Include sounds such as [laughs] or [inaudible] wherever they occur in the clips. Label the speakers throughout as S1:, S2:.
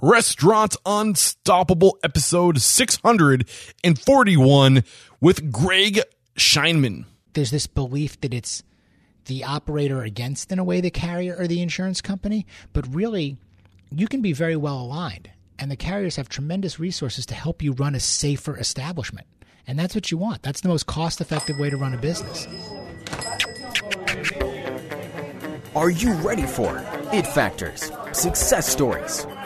S1: Restaurant Unstoppable, episode 641 with Greg Scheinman.
S2: There's this belief that it's the operator against, in a way, the carrier or the insurance company, but really, you can be very well aligned. And the carriers have tremendous resources to help you run a safer establishment. And that's what you want. That's the most cost effective way to run a business.
S3: Are you ready for it factors, success stories,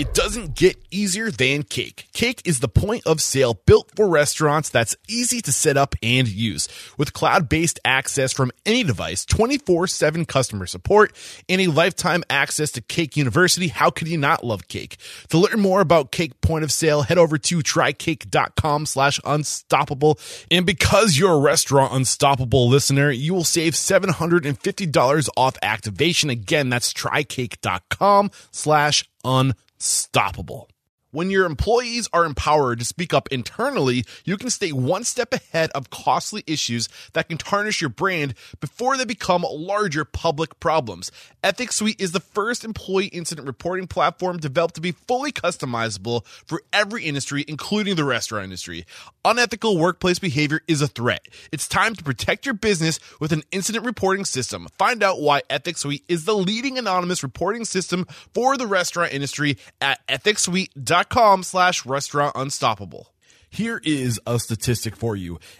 S1: It doesn't get easier than Cake. Cake is the point of sale built for restaurants that's easy to set up and use. With cloud based access from any device, 24 7 customer support, and a lifetime access to Cake University, how could you not love Cake? To learn more about Cake point of sale, head over to trycake.com slash unstoppable. And because you're a restaurant unstoppable listener, you will save $750 off activation. Again, that's trycake.com slash unstoppable. When your employees are empowered to speak up internally, you can stay one step ahead of costly issues that can tarnish your brand before they become larger public problems. Ethics Suite is the first employee incident reporting platform developed to be fully customizable for every industry, including the restaurant industry. Unethical workplace behavior is a threat. It's time to protect your business with an incident reporting system. Find out why Ethics Suite is the leading anonymous reporting system for the restaurant industry at ethicssuite.com slash restaurant unstoppable. Here is a statistic for you.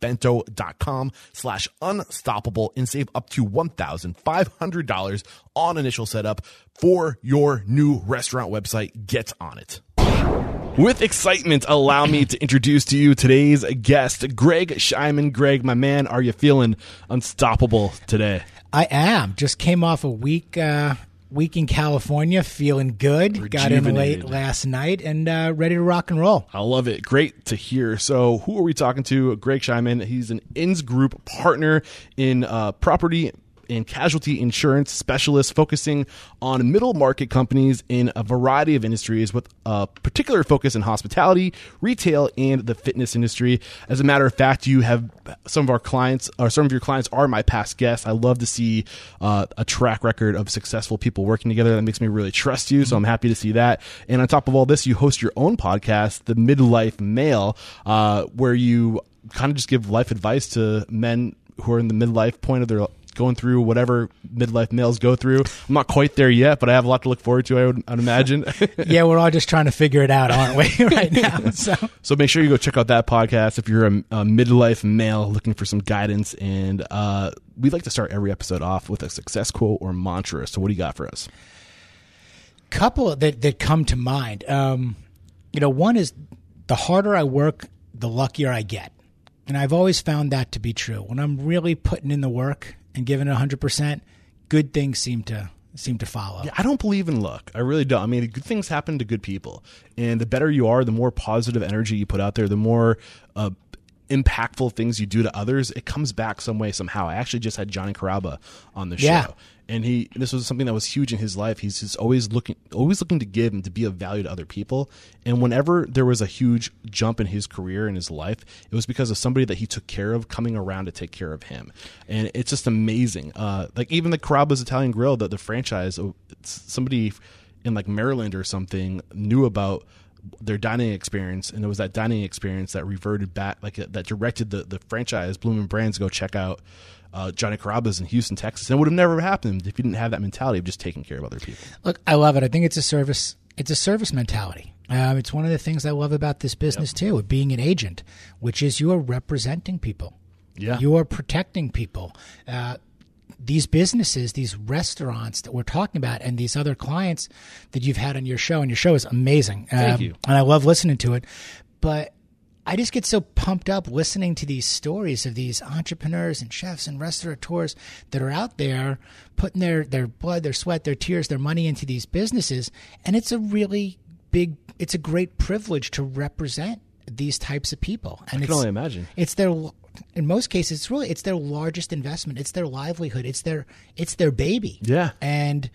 S1: bento.com slash unstoppable and save up to $1,500 on initial setup for your new restaurant website. Get on it. With excitement, allow me to introduce to you today's guest, Greg Scheinman. Greg, my man, are you feeling unstoppable today?
S2: I am. Just came off a week uh, week in California, feeling good. Got in late last night and uh, ready to rock and roll.
S1: I love it. Great to hear. So, who are we talking to? Greg Scheinman. He's an INS Group partner in uh, property and casualty insurance specialist focusing on middle market companies in a variety of industries with a particular focus in hospitality, retail, and the fitness industry. As a matter of fact, you have some of our clients, or some of your clients are my past guests. I love to see uh, a track record of successful people working together. That makes me really trust you. So I'm happy to see that. And on top of all this, you host your own podcast, The Midlife Male, uh, where you kind of just give life advice to men who are in the midlife point of their going through whatever midlife males go through. I'm not quite there yet, but I have a lot to look forward to. I would I'd imagine. [laughs]
S2: yeah, we're all just trying to figure it out, aren't we, [laughs] right now? So,
S1: so make sure you go check out that podcast if you're a, a midlife male looking for some guidance. And uh, we like to start every episode off with a success quote or mantra. So, what do you got for us?
S2: Couple that that come to mind. Um, you know, one is the harder I work, the luckier I get. And I've always found that to be true. When I'm really putting in the work, and giving it 100%, good things seem to seem to follow.
S1: Yeah, I don't believe in luck. I really don't. I mean, good things happen to good people. And the better you are, the more positive energy you put out there, the more uh, impactful things you do to others, it comes back some way, somehow. I actually just had Johnny Carrabba on the
S2: yeah.
S1: show and he this was something that was huge in his life. He's just always looking always looking to give and to be of value to other people. And whenever there was a huge jump in his career in his life it was because of somebody that he took care of coming around to take care of him. And it's just amazing. Uh, like even the Carrabba's Italian Grill the, the franchise uh, somebody in like Maryland or something knew about their dining experience and it was that dining experience that reverted back like that directed the, the franchise Bloomin' Brands go check out uh, Johnny Carrabba's in Houston, Texas. And it would have never happened if you didn't have that mentality of just taking care of other people.
S2: Look, I love it. I think it's a service. It's a service mentality. Um, it's one of the things I love about this business yep. too, being an agent, which is you are representing people.
S1: Yeah,
S2: you are protecting people. Uh, these businesses, these restaurants that we're talking about, and these other clients that you've had on your show, and your show is amazing.
S1: Thank um, you.
S2: And I love listening to it. But I just get so pumped up listening to these stories of these entrepreneurs and chefs and restaurateurs that are out there putting their, their blood, their sweat, their tears, their money into these businesses. And it's a really big, it's a great privilege to represent these types of people. And
S1: I can only imagine.
S2: It's their, in most cases, it's really, it's their largest investment. It's their livelihood. It's their, it's their baby.
S1: Yeah.
S2: And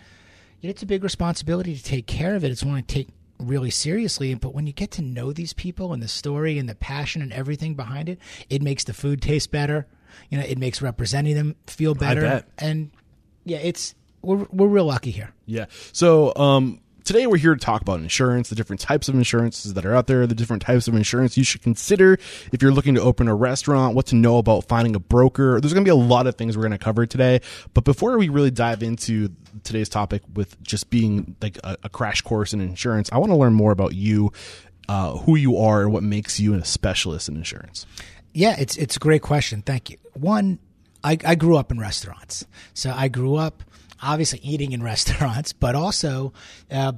S2: it's a big responsibility to take care of it. It's one to take really seriously. But when you get to know these people and the story and the passion and everything behind it, it makes the food taste better. You know, it makes representing them feel better.
S1: bet.
S2: And yeah, it's we're we're real lucky here.
S1: Yeah. So, um, today we're here to talk about insurance, the different types of insurances that are out there, the different types of insurance you should consider if you're looking to open a restaurant, what to know about finding a broker. There's going to be a lot of things we're going to cover today. But before we really dive into today's topic with just being like a, a crash course in insurance, I want to learn more about you, uh, who you are, and what makes you a specialist in insurance.
S2: Yeah, it's it's a great question. Thank you. One, I, I grew up in restaurants, so I grew up obviously eating in [laughs] restaurants, but also uh,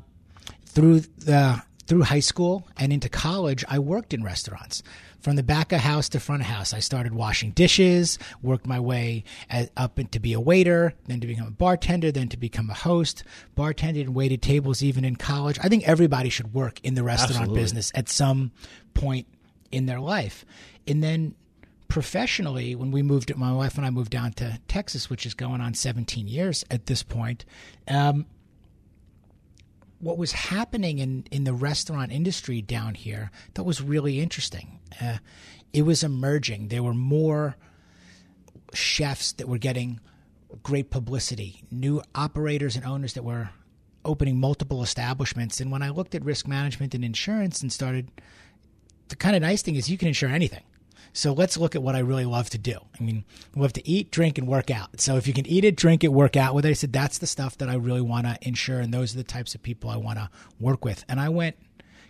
S2: through the through high school and into college, I worked in restaurants. From the back of house to front of house, I started washing dishes, worked my way as, up to be a waiter, then to become a bartender, then to become a host, bartended and waited tables even in college. I think everybody should work in the restaurant
S1: Absolutely.
S2: business at some point in their life. And then professionally, when we moved, my wife and I moved down to Texas, which is going on 17 years at this point, um, what was happening in, in the restaurant industry down here that was really interesting. Uh, it was emerging. There were more chefs that were getting great publicity, new operators and owners that were opening multiple establishments. And when I looked at risk management and insurance and started, the kind of nice thing is you can insure anything. So let's look at what I really love to do. I mean, I love to eat, drink, and work out. So if you can eat it, drink it, work out with it, I said that's the stuff that I really want to insure, and those are the types of people I want to work with. And I went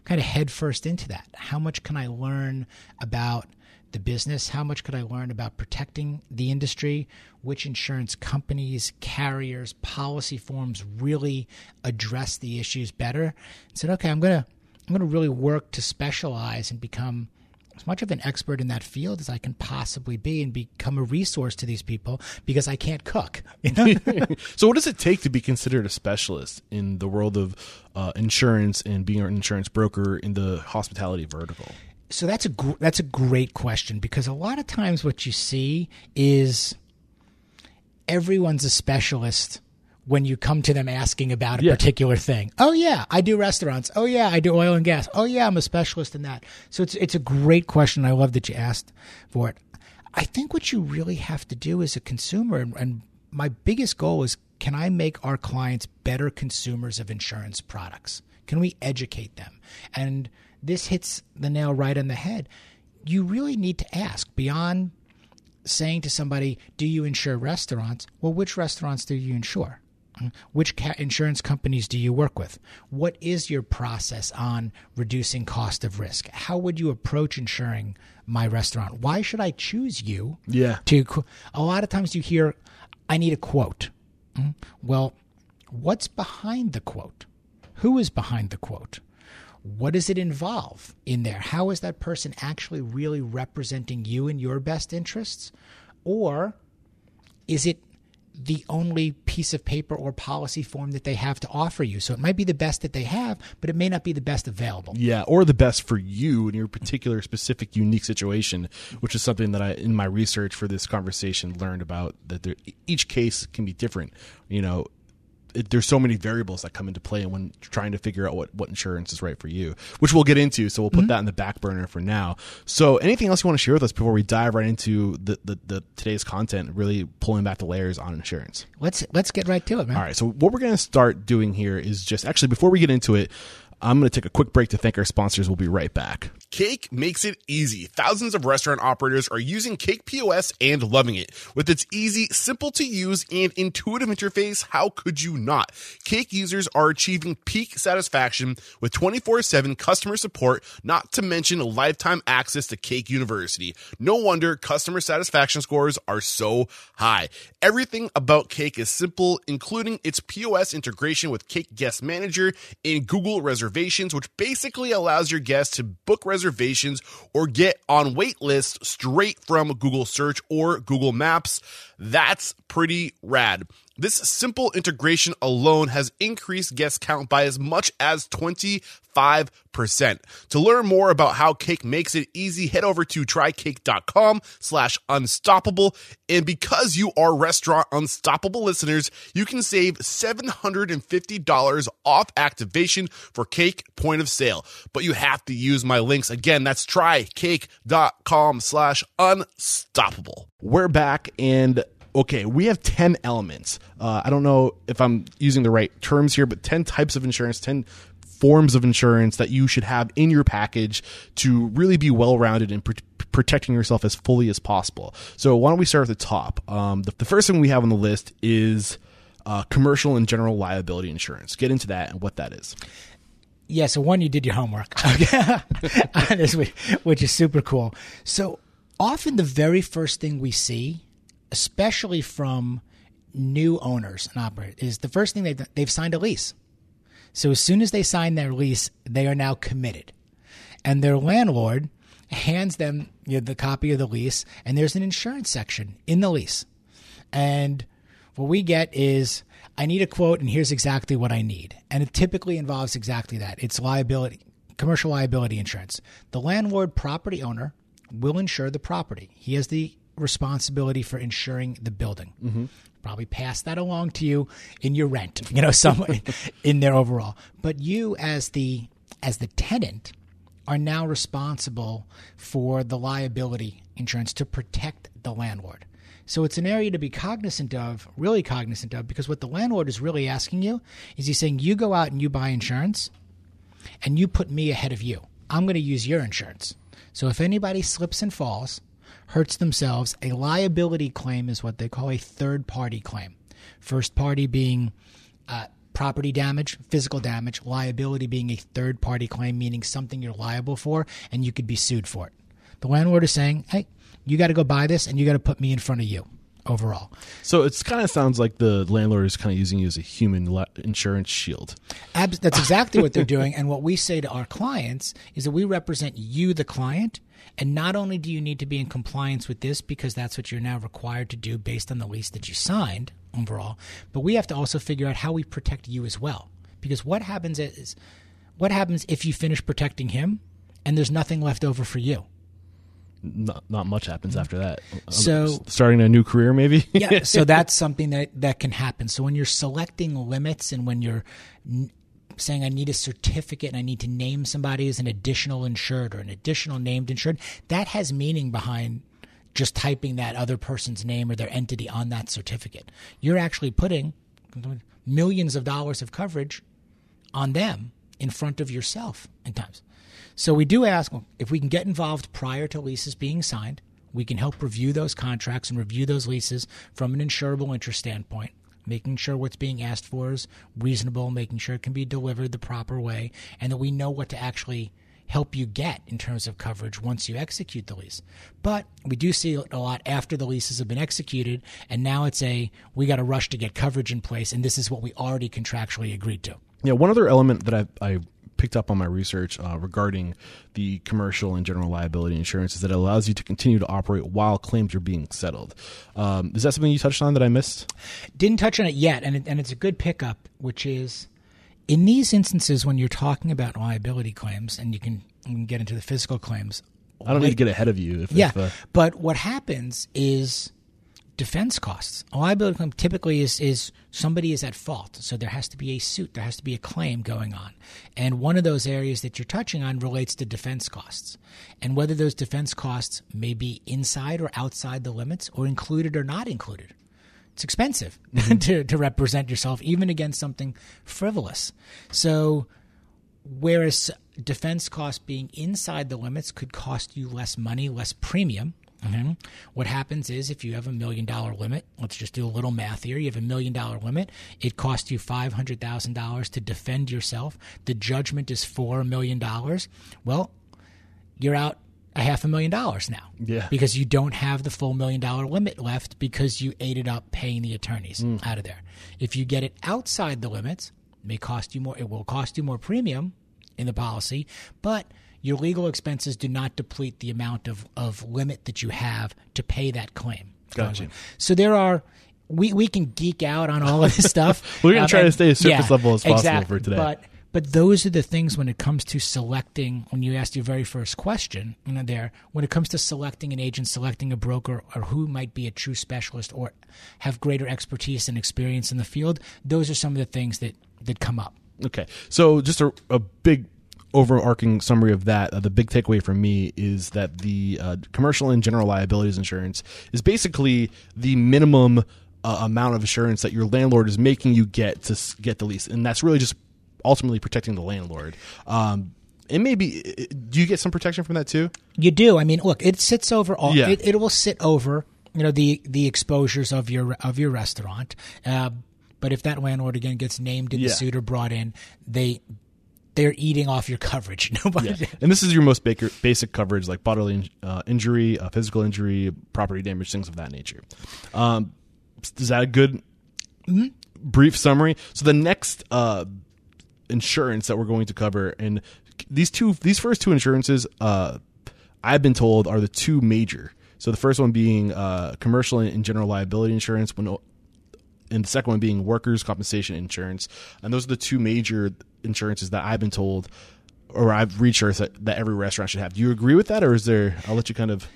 S2: kind of headfirst into that. How much can I learn about the business? How much could I learn about protecting the industry? Which insurance companies, carriers, policy forms really address the issues better? I said, okay, I'm gonna I'm gonna really work to specialize and become as much of an expert in that field as I can possibly be and become a resource to these people because I can't cook. You [laughs] know?
S1: so, what does it take to be considered a specialist in the world of uh, insurance and being an insurance broker in the hospitality vertical?
S2: so that's a gr- that's a great question because a lot of times what you see is everyone's a specialist when you come to them asking about a
S1: Yeah.
S2: particular thing. Oh yeah, I do restaurants. Oh yeah, I do oil and gas. Oh yeah, I'm a specialist in that. So it's it's a great question. I love that you asked for it. I think what you really have to do as a consumer and, and my biggest goal is can I make our clients better consumers of insurance products? Can we educate them? And this hits the nail right on the head. You really need to ask beyond saying to somebody, Do you insure restaurants? Well, which restaurants do you insure? Which ca- insurance companies do you work with? What is your process on reducing cost of risk? How would you approach insuring my restaurant? Why should I choose you?
S1: Yeah.
S2: To a lot of times you hear, "I need a quote." Mm, Well, what's behind the quote? Who is behind the quote? What does it involve in there? How is that person actually really representing you in your best interests? Or is it the only piece of paper or policy form that they have to offer you? So it might be the best that they have, but it may not be the best available.
S1: Yeah, or the best for you in your particular, specific, unique situation, which is something that I, in my research for this conversation, learned about that there, each case can be different. You know, it, there's so many variables that come into play when trying to figure out what, what insurance is right for you, which we'll get into. So we'll put mm-hmm. that in the back burner for now. So anything else you want to share with us before we dive right into the, the, the today's content, really pulling back the layers on insurance?
S2: Let's let's get right to it, man.
S1: All right. So what we're going to start doing here is just actually before we get into it, I'm going to take a quick break to thank our sponsors. We'll be right back. Cake makes it easy. Thousands of restaurant operators are using Cake POS and loving it. With its easy, simple to use, and intuitive interface, how could you not? Cake users are achieving peak satisfaction with 24 7 customer support, not to mention lifetime access to Cake University. No wonder customer satisfaction scores are so high. Everything about Cake is simple, including its POS integration with Cake Guest Manager and Google Reservations reservations, which basically allows your guests to book reservations or get on wait lists straight from Google Search or Google Maps. That's pretty rad. This simple integration alone has increased guest count by as much as 25%. To learn more about how Cake makes it easy, head over to trycake.com slash unstoppable. And because you are Restaurant Unstoppable listeners, you can save $750 off activation for Cake point of sale. But you have to use my links. Again, that's trycake.com slash unstoppable. We're back and okay, we have 10 elements. Uh, I don't know if I'm using the right terms here, but 10 types of insurance, 10 forms of insurance that you should have in your package to really be well rounded and pr- protecting yourself as fully as possible. So, why don't we start at the top? Um, the, the, first thing we have on the list is uh, commercial and general liability insurance. Get into that and what that is.
S2: Yeah, so one, you did your homework, [laughs] which is super cool. So, often the very first thing we see especially from new owners and operators, is the first thing they've they've signed a lease. So as soon as they sign their lease, they are now committed, and their landlord hands them you know, the copy of the lease, and there's an insurance section in the lease, and what we get is I need a quote, and here's exactly what I need, and it typically involves exactly that. It's liability, commercial liability insurance. The landlord property owner will insure the property. He has the responsibility for insuring the building. Mm-hmm. Probably pass that along to you in your rent, [laughs] you know, somewhere in there overall. But you as the as the tenant are now responsible for the liability insurance to protect the landlord. So it's an area to be cognizant of, really cognizant of, because what the landlord is really asking you is he's saying, you go out and you buy insurance and you put me ahead of you. I'm going to use your insurance. So if anybody slips and falls, hurts themselves, a liability claim is what they call a third party claim. First party being uh, property damage, physical damage, liability being a third party claim, meaning something you're liable for and you could be sued for it. The landlord is saying, hey, you got to go buy this and you got to put me in front of you overall.
S1: So it kind of sounds like the landlord is kind of using you as a human insurance shield.
S2: Ab- that's exactly what they're doing. And what we say to our clients is that we represent you, the client. And not only do you need to be in compliance with this because that's what you're now required to do based on the lease that you signed overall, but we have to also figure out how we protect you as well. Because what happens is, what happens if you finish protecting him and there's nothing left over for you?
S1: not, not much happens mm-hmm. after that.
S2: Uh, so
S1: starting a new career, maybe.
S2: yeah. So [laughs] that's something that that can happen. So when you're selecting limits and when you're saying I need a certificate and I need to name somebody as an additional insured or an additional named insured, that has meaning behind just typing that other person's name or their entity on that certificate. You're actually putting millions of dollars of coverage on them in front of yourself in times. So we do ask if we can get involved prior to leases being signed. We can help review those contracts and review those leases from an insurable interest standpoint, making sure what's being asked for is reasonable, making sure it can be delivered the proper way, and that we know what to actually help you get in terms of coverage once you execute the lease. But we do see a lot after the leases have been executed, and now it's a we got to rush to get coverage in place, and this is what we already contractually agreed to.
S1: Yeah, one other element that I, I picked up on my research uh, regarding the commercial and general liability insurance is that it allows you to continue to operate while claims are being settled. Um, is that something you touched on that I missed?
S2: Didn't touch on it yet, and it, and it's a good pickup, which is in these instances when you're talking about liability claims, and you can, you can get into the physical claims.
S1: I don't like, need to get ahead of you. If,
S2: yeah,
S1: if, uh,
S2: but what happens is defense costs. A liability claim typically is, is somebody is at fault. So there has to be a suit, there has to be a claim going on. And one of those areas that you're touching on relates to defense costs. And whether those defense costs may be inside or outside the limits or included or not included. It's expensive mm-hmm. [laughs] to, to represent yourself, even against something frivolous. So, whereas defense costs being inside the limits could cost you less money, less premium, Mm-hmm. What happens is if you have a million dollar limit, let's just do a little math here. You have a million dollar limit. It costs you five hundred thousand dollars to defend yourself. The judgment is four million dollars. Well, you're out a half a million dollars now.
S1: Yeah.
S2: Because you don't have the full million dollar limit left because you ate it up paying the attorneys mm. out of there. If you get it outside the limits, it may cost you more. It will cost you more premium in the policy, but your legal expenses do not deplete the amount of, of limit that you have to pay that claim.
S1: Gotcha.
S2: So there are we, we can geek out on all of this stuff. [laughs]
S1: We're gonna
S2: Um,
S1: try to stay as surface level as possible
S2: exactly.
S1: for today.
S2: But but those are the things when it comes to selecting. When you asked your very first question, you know, there when it comes to selecting an agent, selecting a broker, or who might be a true specialist or have greater expertise and experience in the field, those are some of the things that that come up.
S1: Okay. So just a, a big overarching summary of that. Uh, the big takeaway from me is that the uh, commercial and general liabilities insurance is basically the minimum uh, amount of insurance that your landlord is making you get to get the lease, and that's really just ultimately protecting the landlord. Um, and maybe do you get some protection from that too?
S2: You do. I mean, look, it sits over all.
S1: Yeah.
S2: It, it will sit over. You know the the exposures of your of your restaurant. Uh, but if that landlord again gets named in
S1: Yeah.
S2: the suit or brought in, they they're eating off your coverage. [laughs] Nobody. [laughs]
S1: And this is your most baker, basic coverage, like bodily uh, injury, uh, physical injury, property damage, things of that nature. Um, is that a good brief summary? So the next uh, insurance that we're going to cover, and these two, these first two insurances, uh, I've been told are the two major. So the first one being uh, commercial and general liability insurance, when and the second one being workers' compensation insurance. And those are the two major insurances that I've been told, or I've researched that, that every restaurant should have. Do you agree with that, or is there? I'll let you kind of.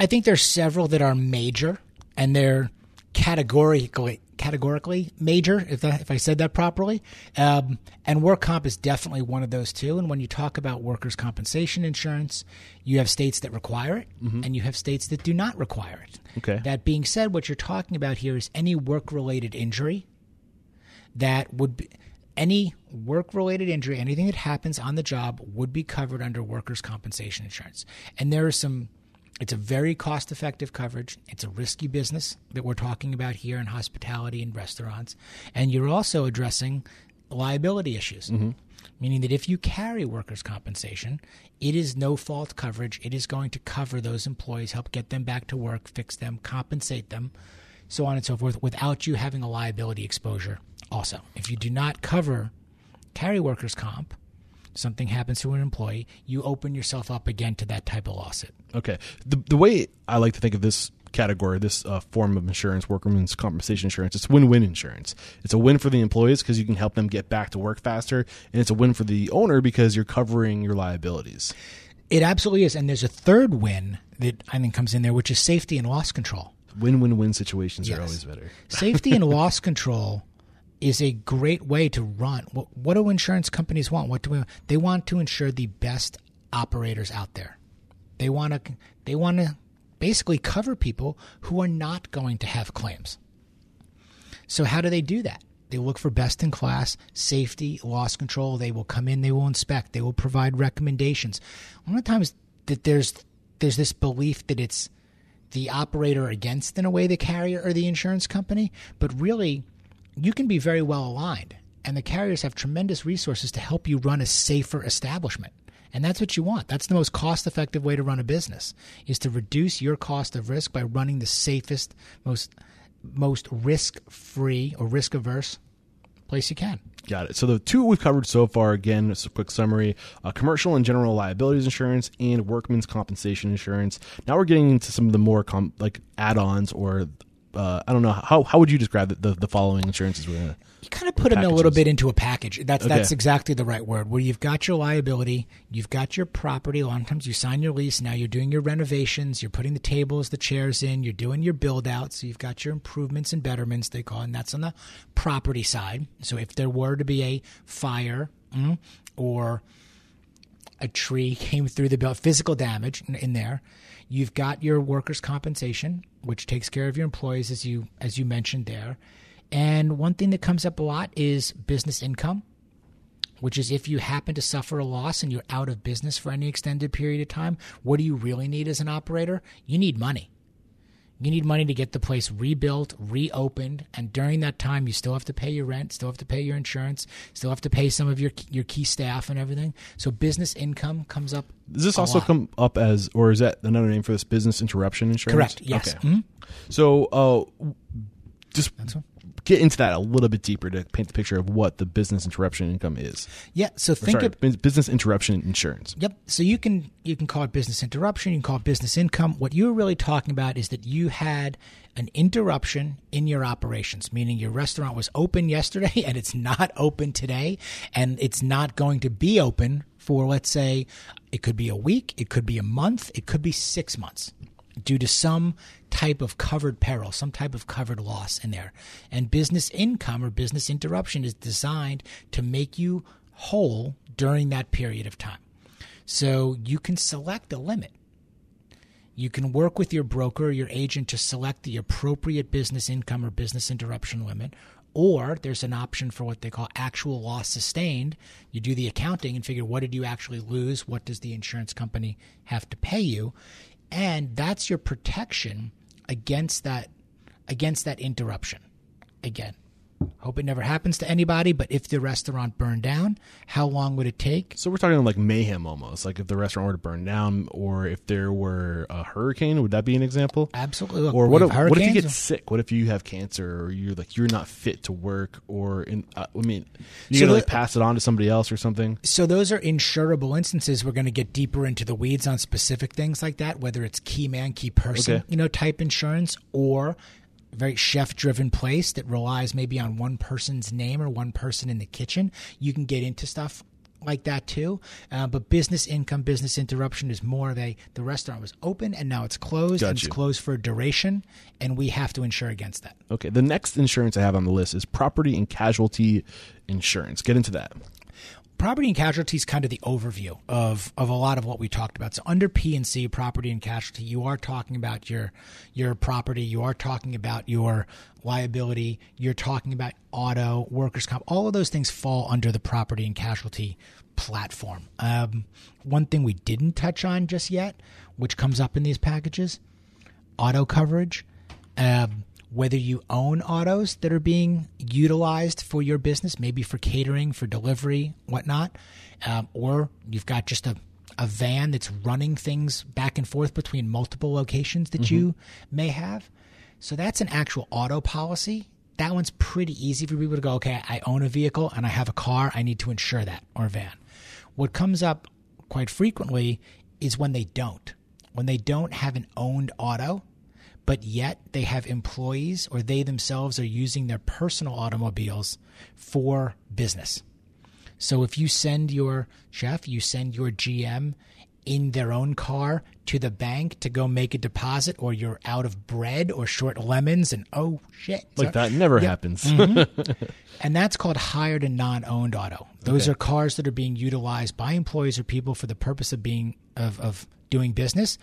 S2: I think there's several that are major, and they're categorically categorically major. If that, if I said that properly, um, and work comp is definitely one of those two. And when you talk about workers' compensation insurance, you have states that require it, and you have states that do not require it.
S1: Okay.
S2: That being said, what you're talking about here is any work-related injury that would be any work related injury, anything that happens on the job would be covered under workers' compensation insurance. And there are some, it's a very cost effective coverage. It's a risky business that we're talking about here in hospitality and restaurants. And you're also addressing liability issues. Mm-hmm. Meaning that if you carry workers' compensation, it is no fault coverage. It is going to cover those employees, help get them back to work, fix them, compensate them, so on and so forth, without you having a liability exposure. Also, if you do not cover carry workers' comp, something happens to an employee, you open yourself up again to that type of lawsuit.
S1: Okay. The the way I like to think of this category, this uh, form of insurance, workman's compensation insurance, it's win-win insurance. It's a win for the employees because you can help them get back to work faster, and it's a win for the owner because you're covering your liabilities.
S2: It absolutely is. And there's a third win that I think comes in there, which is safety and loss control.
S1: Win-win-win situations
S2: Yes.
S1: are always better.
S2: Safety and [laughs] loss control is a great way to run. What, what do insurance companies want? What do we, want? they want to ensure the best operators out there. They want to they want to basically cover people who are not going to have claims. So how do they do that? They look for best in class safety, loss control. They will come in, they will inspect, they will provide recommendations. A lot of times that there's there's this belief that it's the operator against in a way the carrier or the insurance company, but really you can be very well aligned and the carriers have tremendous resources to help you run a safer establishment. And that's what you want. That's the most cost effective way to run a business is to reduce your cost of risk by running the safest, most most risk free or risk averse place you can.
S1: Got it. So the two we've covered so far, again, just a quick summary: uh, commercial and general liabilities insurance and workman's compensation insurance. Now we're getting into some of the more com- like add-ons, or uh, I don't know how how would you describe the the, the following insurances we're gonna.
S2: You kind of put them a little bit into a package. That's
S1: Okay.
S2: that's exactly the right word. Where you've got your liability, you've got your property. A lot of times you sign your lease. Now you're doing your renovations. You're putting the tables, the chairs in. You're doing your build out. So you've got your improvements and betterments. They call, it, and that's on the property side. So if there were to be a fire mm, or a tree came through the building, physical damage in, in there. You've got your workers' compensation, which takes care of your employees, as you as you mentioned there. And one thing that comes up a lot is business income, which is if you happen to suffer a loss and you're out of business for any extended period of time, what do you really need as an operator? You need money. You need money to get the place rebuilt, reopened, and during that time, you still have to pay your rent, still have to pay your insurance, still have to pay some of your your key staff and everything. So business income comes up.
S1: Does this also
S2: lot.
S1: come up as, or is that another name for this business interruption insurance?
S2: Correct. Yes.
S1: Okay.
S2: Mhm.
S1: So, uh, just. Get into that a little bit deeper to paint the picture of what the business interruption income is.
S2: Yeah. So
S1: Or
S2: think
S1: sorry,
S2: of
S1: business interruption insurance.
S2: Yep. So you can you can call it business interruption. You can call it business income. What you're really talking about is that you had an interruption in your operations, meaning your restaurant was open [laughs] yesterday and it's not open today, and it's not going to be open for let's say it could be a week, it could be a month, it could be six months due to some type of covered peril, some type of covered loss in there. And business income or business interruption is designed to make you whole during that period of time. So you can select a limit. You can work with your broker or your agent to select the appropriate business income or business interruption limit. Or there's an option for what they call actual loss sustained. You do the accounting and figure what did you actually lose? What does the insurance company have to pay you? And that's your protection against that against that interruption. Again, hope it never happens to anybody, but if the restaurant burned down, how long would it take?
S1: So we're talking like mayhem almost. Like if the restaurant were to burn down, or if there were a hurricane, would that be an example?
S2: Absolutely. Look,
S1: or what if, what if you get sick? What if you have cancer, or you're like you're not fit to work, or in uh, I mean, you're
S2: So
S1: gonna like pass it on to somebody else or something.
S2: So those are insurable instances. We're going to get deeper into the weeds on specific things like that, whether it's key man, key person,
S1: Okay.
S2: you know, type insurance, or very chef driven place that relies maybe on one person's name or one person in the kitchen. You can get into stuff like that too. Uh, but business income, business interruption is more of a the restaurant was open and now it's closed
S1: Got
S2: and it's closed for a duration, and we have to insure against that.
S1: Okay, the next insurance I have on the list is property and casualty insurance. Get into that.
S2: Property and casualty is kind of the overview of, of a lot of what we talked about. So under P and C, property and casualty, you are talking about your your property, you are talking about your liability, you're talking about auto, workers' comp. All of those things fall under the property and casualty platform. Um, one thing we didn't touch on just yet, which comes up in these packages, auto coverage. Um, whether you own autos that are being utilized for your business, maybe for catering, for delivery, whatnot, um, or you've got just a, a van that's running things back and forth between multiple locations that you may have. So that's an actual auto policy. That one's pretty easy for people to go, okay, I own a vehicle and I have a car, I need to insure that or a van. What comes up quite frequently is when they don't. When they don't have an owned auto, but yet they have employees or they themselves are using their personal automobiles for business. So if you send your chef, you send your GM in their own car to the bank to go make a deposit, or you're out of bread or short lemons, and oh shit,
S1: Like
S2: So-
S1: that never happens. Mm-hmm. [laughs]
S2: and that's called hired and non-owned auto. Those
S1: Okay.
S2: are cars that are being utilized by employees or people for the purpose of being of, of doing business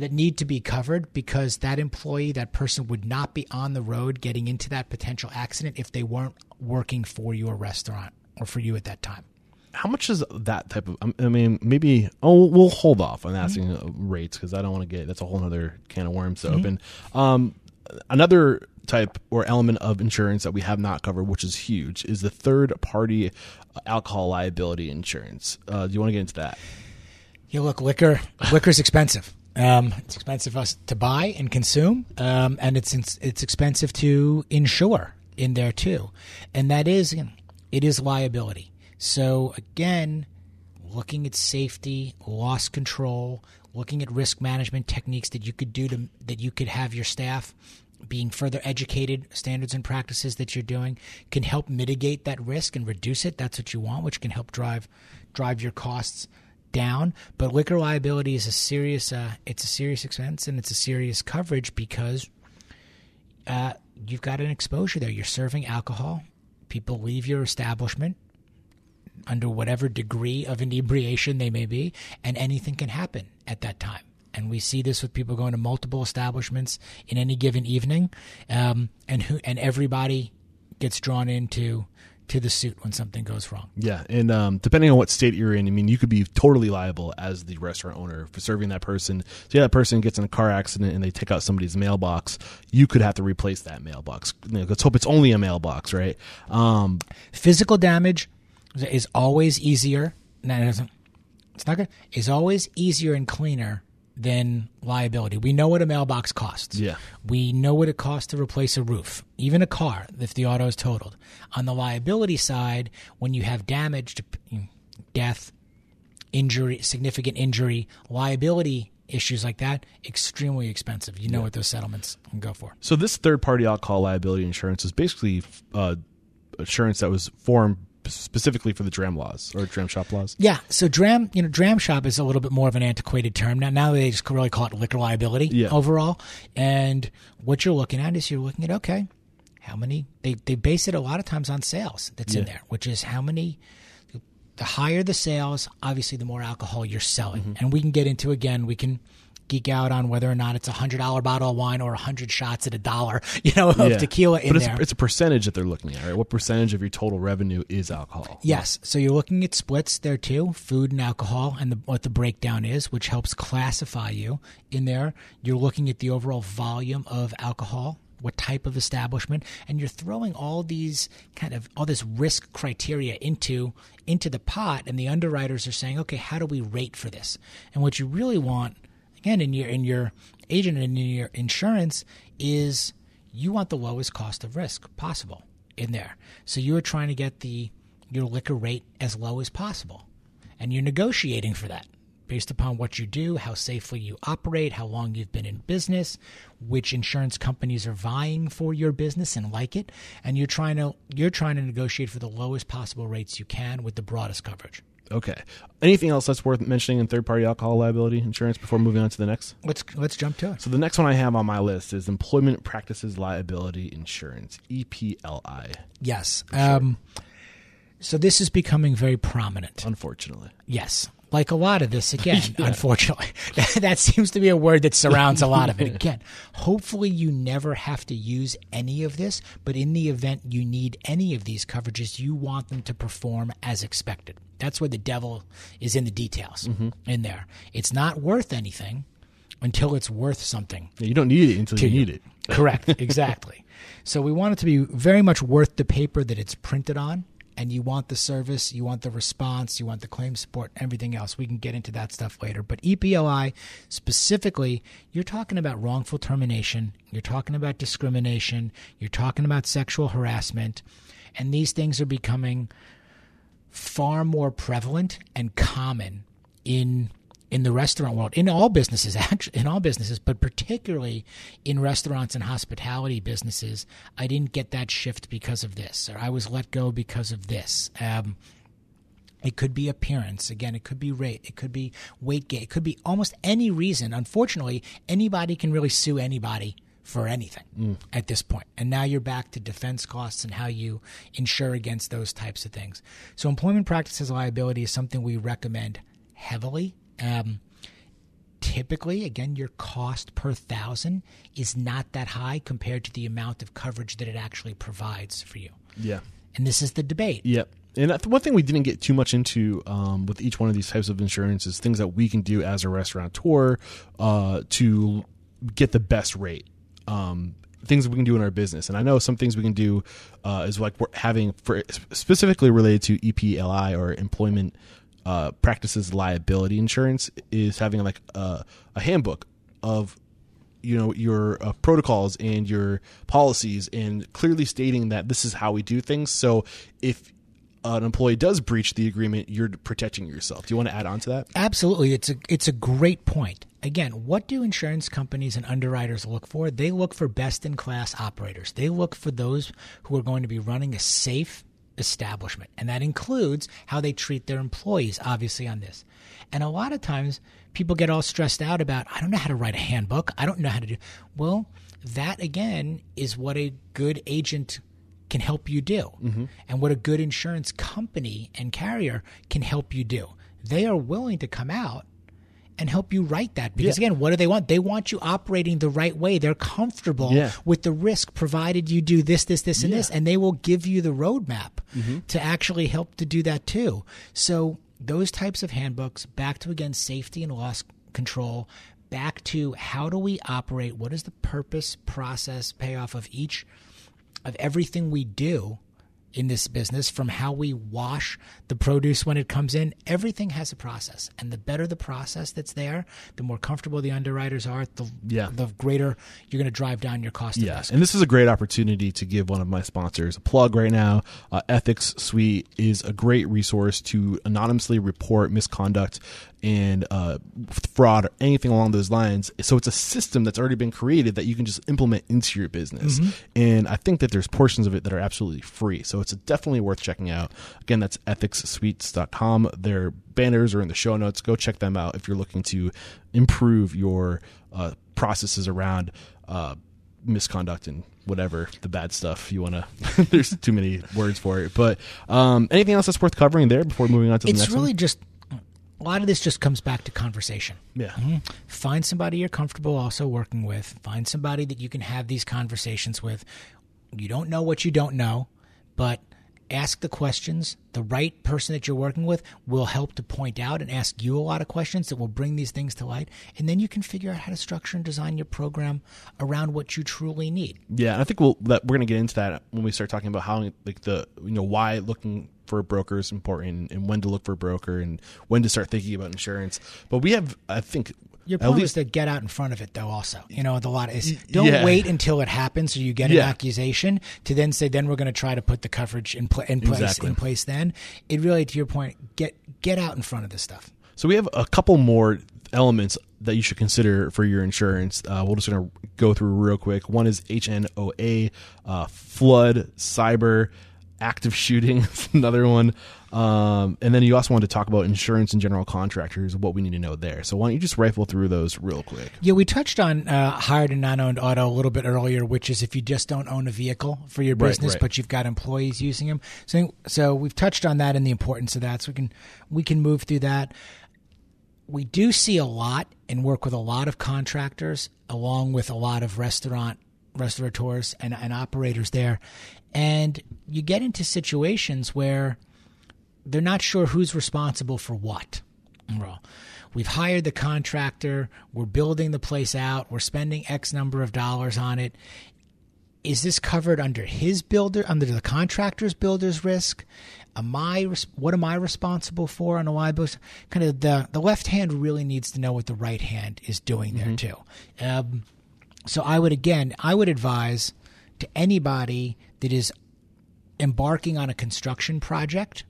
S2: that need to be covered because that employee, that person would not be on the road getting into that potential accident if they weren't working for your restaurant or for you at that time.
S1: How much is that type of? I mean, maybe. Oh, we'll hold off on asking uh rates because I don't want to get. That's a whole other can of worms to open. Um, another type or element of insurance that we have not covered, which is huge, is the third party alcohol liability insurance. Uh, do you want to get into that?
S2: Yeah, look, liquor liquor's expensive. Um, it's expensive for us to buy and consume, um, and it's it's expensive to insure in there too, and that is it is liability. So again, looking at safety, loss control, looking at risk management techniques that you could do to that you could have your staff being further educated standards and practices that you're doing can help mitigate that risk and reduce it that's what you want which can help drive drive your costs down but liquor liability is a serious uh, it's a serious expense and it's a serious coverage because uh, you've got an exposure there. You're serving alcohol. People leave your establishment under whatever degree of inebriation they may be, and anything can happen at that time. And we see this with people going to multiple establishments in any given evening, um, and who and everybody gets drawn into to the suit when something goes wrong.
S1: Yeah, and um, depending on what state you're in, I mean, you could be totally liable as the restaurant owner for serving that person. So, yeah, that person gets in a car accident and they take out somebody's mailbox. You could have to replace that mailbox. You know, let's hope it's only a mailbox, right? Um,
S2: Physical damage is always easier. no, it isn't. It's not good. Is always easier and cleaner than liability. We know what a mailbox costs.
S1: Yeah.
S2: We know what it costs to replace a roof, even a car if the auto is totaled. On the liability side, when you have damage, to, death, injury, significant injury, liability issues like that, extremely expensive. You know what those settlements can go for.
S1: So this third party alcohol liability insurance is basically uh, insurance that was formed specifically for the dram laws or dram shop laws.
S2: Yeah, so dram, you know, dram shop is a little bit more of an antiquated term now. Now they just really call it liquor liability
S1: Yeah.
S2: overall. And what you're looking at is you're looking at okay, how many they they base it a lot of times on sales that's in there, which is how many. The higher the sales, obviously, the more alcohol you're selling,
S1: Mm-hmm.
S2: and we can get into again. We can geek out on whether or not it's a hundred dollar bottle of wine or a hundred shots at a dollar, [laughs] you know, of
S1: Yeah.
S2: tequila in there.
S1: but it's,
S2: there.
S1: it's a percentage that they're looking at, right? What percentage of your total revenue is alcohol?
S2: Yes. So you're looking at splits there too, food and alcohol, and the, what the breakdown is, which helps classify you in there. You're looking at the overall volume of alcohol, what type of establishment, and you're throwing all these kind of all this risk criteria into into the pot, and the underwriters are saying, okay, how do we rate for this? And what you really want, again, in your in your agent and in your insurance is you want the lowest cost of risk possible in there. So you're trying to get the your liquor rate as low as possible. And you're negotiating for that based upon what you do, how safely you operate, how long you've been in business, which insurance companies are vying for your business and like it, and you're trying to you're trying to negotiate for the lowest possible rates you can with the broadest coverage.
S1: Okay. Anything else that's worth mentioning in third party alcohol liability insurance before moving on to the next?
S2: Let's let's jump to it.
S1: So the next one I have on my list is Employment Practices Liability Insurance, EPLI.
S2: Yes. Um, so this is becoming very prominent.
S1: Unfortunately,
S2: Yes. Like a lot of this, again, [laughs] unfortunately, [laughs] that seems to be a word that surrounds a lot of it. [laughs] Again, hopefully you never have to use any of this, but in the event you need any of these coverages, you want them to perform as expected. That's where the devil is in the details mm-hmm. in there. It's not worth anything until it's worth something.
S1: Yeah, you don't need it until you need it. [laughs]
S2: Correct, exactly. So we want it to be very much worth the paper that it's printed on, and you want the service, you want the response, you want the claim support, everything else. We can get into that stuff later. But E EPLI specifically, you're talking about wrongful termination, you're talking about discrimination, you're talking about sexual harassment, and these things are becoming far more prevalent and common in in the restaurant world in all businesses [laughs] actually in all businesses but particularly in restaurants and hospitality businesses i didn't get that shift because of this or i was let go because of this um, it could be appearance. Again, it could be rate. It could be weight gain. It could be almost any reason. Unfortunately, anybody can really sue anybody for anything at this point. And now you're back to defense costs and how you insure against those types of things. So, employment practices liability is something we recommend heavily. Um, typically, again, your cost per thousand is not that high compared to the amount of coverage that it actually provides for you.
S1: Yeah.
S2: And this is the debate.
S1: Yep. And one thing we didn't get too much into um, with each one of these types of insurance is things that we can do as a restaurateur uh, to get the best rate. Um, things we can do in our business, and I know some things we can do uh, is like we're having for specifically related to EPLI or employment uh, practices liability insurance is having like a, a handbook of you know your uh, protocols and your policies and clearly stating that this is how we do things. So if an employee does breach the agreement you're protecting yourself do you want to add on to that
S2: Absolutely, it's a it's a great point. Again, what do insurance companies and underwriters look for? They look for best in class operators. They look for those who are going to be running a safe establishment, and that includes how they treat their employees. Obviously, on this, and a lot of times people get all stressed out about I don't know how to write a handbook. I don't know how to do. Well, that again is what a good agent can help you do. Mm-hmm. And what a good insurance company and carrier can help you do. They are willing to come out and help you write that because
S1: Yeah.
S2: again what do they want? They want you operating the right way. They're comfortable
S1: Yeah.
S2: with the risk provided you do this this this and this and they will give you the roadmap mm-hmm. to actually help to do that too. So those types of handbooks back to again safety and loss control back to how do we operate? What is the purpose process payoff of each of everything we do in this business from how we wash the produce when it comes in. Everything has a process, and the better the process that's there, the more comfortable the underwriters are. The
S1: Yeah.
S2: the greater you're going to drive down your cost. of
S1: Yeah, and this is a great opportunity to give one of my sponsors a plug right now. Uh, Ethics Suite is a great resource to anonymously report misconduct and uh, fraud or anything along those lines. So it's a system that's already been created that you can just implement into your business. And I think that there's portions of it that are absolutely free. So it's definitely worth checking out. Again, that's ethicssuites.com. Their banners are in the show notes. Go check them out if you're looking to improve your uh, processes around. Uh, misconduct and whatever the bad stuff you want to [laughs] there's too many words for it but um anything else that's worth covering there before moving on to the
S2: it's
S1: next
S2: really
S1: one
S2: just a lot of this just comes back to conversation.
S1: yeah mm-hmm.
S2: Find somebody you're comfortable also working with. Find somebody that you can have these conversations with. You don't know what you don't know, but ask the questions. The right person that you're working with will help to point out and ask you a lot of questions that will bring these things to light. And then you can figure out how to structure and design your program around what you truly need.
S1: yeah i think we'll that we're gonna get into that when we start talking about how like the you know why looking for a broker is important and when to look for a broker and when to start thinking about insurance but we have i think
S2: Your point
S1: least
S2: is to get out in front of it, though. Also, you know, the lot is don't
S1: yeah.
S2: wait until it happens or you get an accusation to then say, then we're going to try to put the coverage in, pla- in place
S1: Exactly.
S2: in place. Then it really, to your point, get get out in front of this stuff.
S1: So we have a couple more elements that you should consider for your insurance. Uh, we're just going to go through real quick. One is HNOA, uh, flood, cyber, active shooting. [laughs] another one. Um, and then you also want to talk about insurance and general contractors, what we need to know there. So why don't you just rifle through those real quick?
S2: Yeah, we touched on uh, hired and non-owned auto a little bit earlier, which is if you just don't own a vehicle for your
S1: Right,
S2: business,
S1: right.
S2: but you've got employees using them. So, so we've touched on that and the importance of that. So we can we can move through that. We do see a lot and work with a lot of contractors, along with a lot of restaurant restaurateurs and, and operators there, and you get into situations where they're not sure who's responsible for what. Well, we've hired the contractor, we're building the place out, we're spending X number of dollars on it. Is this covered under his builder, under the contractor's builder's risk? Am I what am I responsible for on a liability? Kind of the the left hand really needs to know what the right hand is doing there too. Um, so I would again, I would advise to anybody that is embarking on a construction project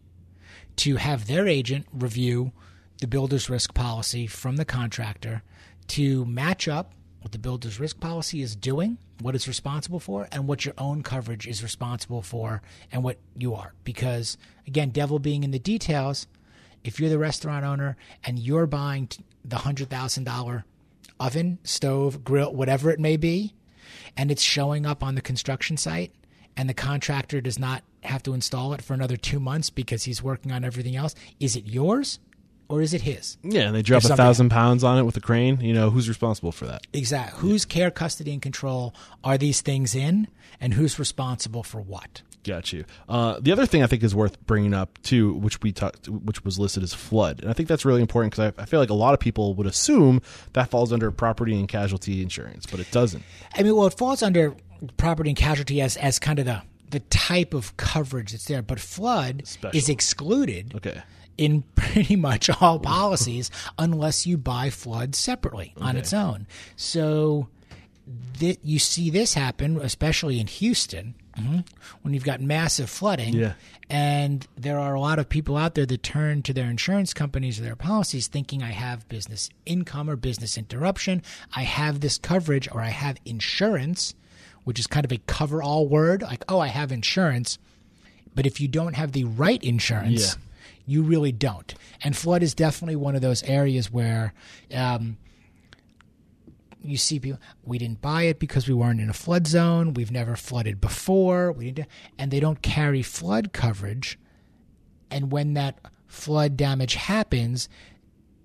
S2: to have their agent review the builder's risk policy from the contractor to match up what the builder's risk policy is doing, what it's responsible for, and what your own coverage is responsible for, and what you are. Because, again, devil being in the details, if you're the restaurant owner and you're buying the $100,000 oven, stove, grill, whatever it may be, and it's showing up on the construction site, and the contractor does not have to install it for another two months because he's working on everything else, is it yours or is it his?
S1: Yeah, and they drop a thousand pounds on it with a crane. You know, who's responsible for that?
S2: Exactly. Whose care, custody, and control are these things in, and who's responsible for what?
S1: Got you. Uh, the other thing I think is worth bringing up too, which we talked, which was listed as flood, and I think that's really important because I, I feel like a lot of people would assume that falls under property and casualty insurance, but it doesn't.
S2: I mean, well, it falls under property and casualty as, as kind of the, the type of coverage that's there, but flood
S1: Special.
S2: is excluded
S1: Okay.
S2: in [laughs] pretty much all policies unless you buy flood separately on its own. So th- you see this happen, especially in Houston, mhm, when you've got massive flooding.
S1: Yeah.
S2: And there are a lot of people out there that turn to their insurance companies or their policies thinking, I have business income or business interruption. I have this coverage or I have insurance, which is kind of a cover all word. Like, oh, I have insurance. But if you don't have the right insurance,
S1: Yeah.
S2: you really don't. And flood is definitely one of those areas where um, you see people. We didn't buy it because we weren't in a flood zone. We've never flooded before. We didn't, and they don't carry flood coverage. And when that flood damage happens,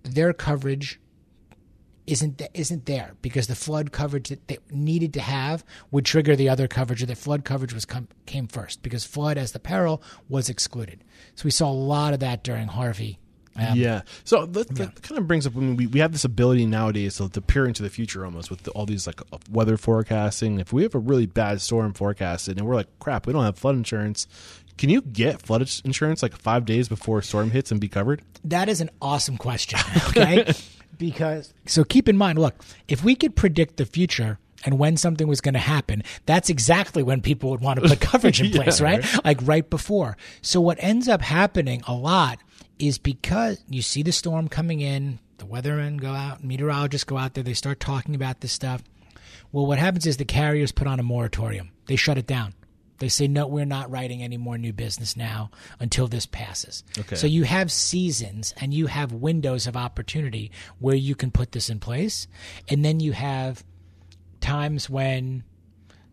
S2: their coverage isn't isn't there because the flood coverage that they needed to have would trigger the other coverage. Or the flood coverage was come, came first because flood as the peril was excluded. So we saw a lot of that during Harvey. Um,
S1: yeah. So that, that kind of brings up. I mean, we we have this ability nowadays to, to peer into the future almost with the, all these like uh, weather forecasting. If we have a really bad storm forecasted and we're like, crap, we don't have flood insurance. Can you get flood insurance like five days before a storm hits and be covered?
S2: That is an awesome question. [laughs] Okay. Because, so keep in mind, look, if we could predict the future, and when something was going to happen, that's exactly when people would want to put [laughs] coverage in
S1: Yeah,
S2: place, right?
S1: right.
S2: Like right before. So what ends up happening a lot is because you see the storm coming in, the weathermen go out, meteorologists go out there, they start talking about this stuff. Well, what happens is the carriers put on a moratorium. They shut it down. They say, no, we're not writing any more new business now until this passes.
S1: Okay.
S2: So you have seasons and you have windows of opportunity where you can put this in place. And then you have times when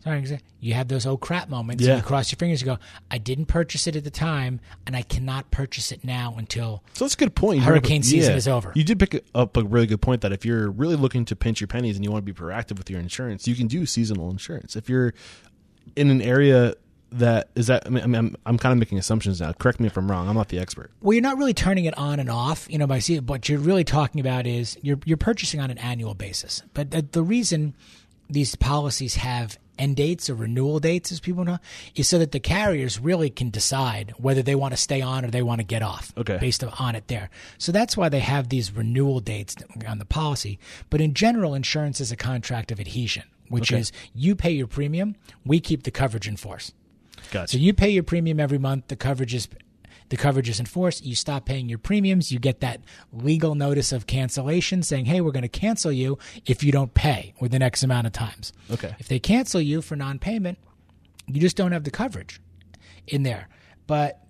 S2: sorry, you have those oh crap moments.
S1: Yeah.
S2: And you cross your fingers and go, I didn't purchase it at the time and I cannot purchase it now until
S1: So that's a good point. You bring up-
S2: Hurricane season is over.
S1: You did pick up a really good point that if you're really looking to pinch your pennies and you want to be proactive with your insurance, you can do seasonal insurance. If you're in an area that is that, I mean, I'm, I'm, I'm kind of making assumptions now. Correct me if I'm wrong. I'm not the expert.
S2: Well, you're not really turning it on and off, you know, by see What you're really talking about is you're you're purchasing on an annual basis. But the, the reason these policies have end dates or renewal dates, as people know, is so that the carriers really can decide whether they want to stay on or they want to get off.
S1: Okay.
S2: Based on it there. So that's why they have these renewal dates on the policy. But in general, insurance is a contract of adhesion, which
S1: Okay.
S2: is you pay your premium, we keep the coverage in force.
S1: Gotcha.
S2: So you pay your premium every month. The coverage is the coverage is enforced. You stop paying your premiums. You get that legal notice of cancellation saying, "Hey, we're going to cancel you if you don't pay within X amount of times."
S1: Okay.
S2: If they cancel you for non-payment, you just don't have the coverage in there. But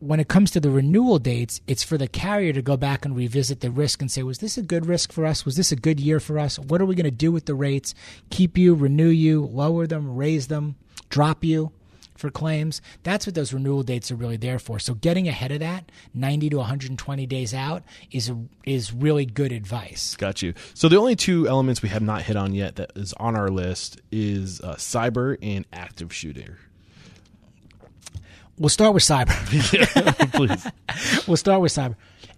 S2: when it comes to the renewal dates, it's for the carrier to go back and revisit the risk and say, was this a good risk for us? Was this a good year for us? What are we going to do with the rates? Keep you, renew you, lower them, raise them, drop you for claims. That's what those renewal dates are really there for. So getting ahead of that, 90 to 120 days out, is is really good advice.
S1: Got you. So the only two elements we have not hit on yet that is on our list is uh, cyber and active shooter.
S2: We'll start with cyber. [laughs]
S1: Please. [laughs]
S2: we'll start with cyber.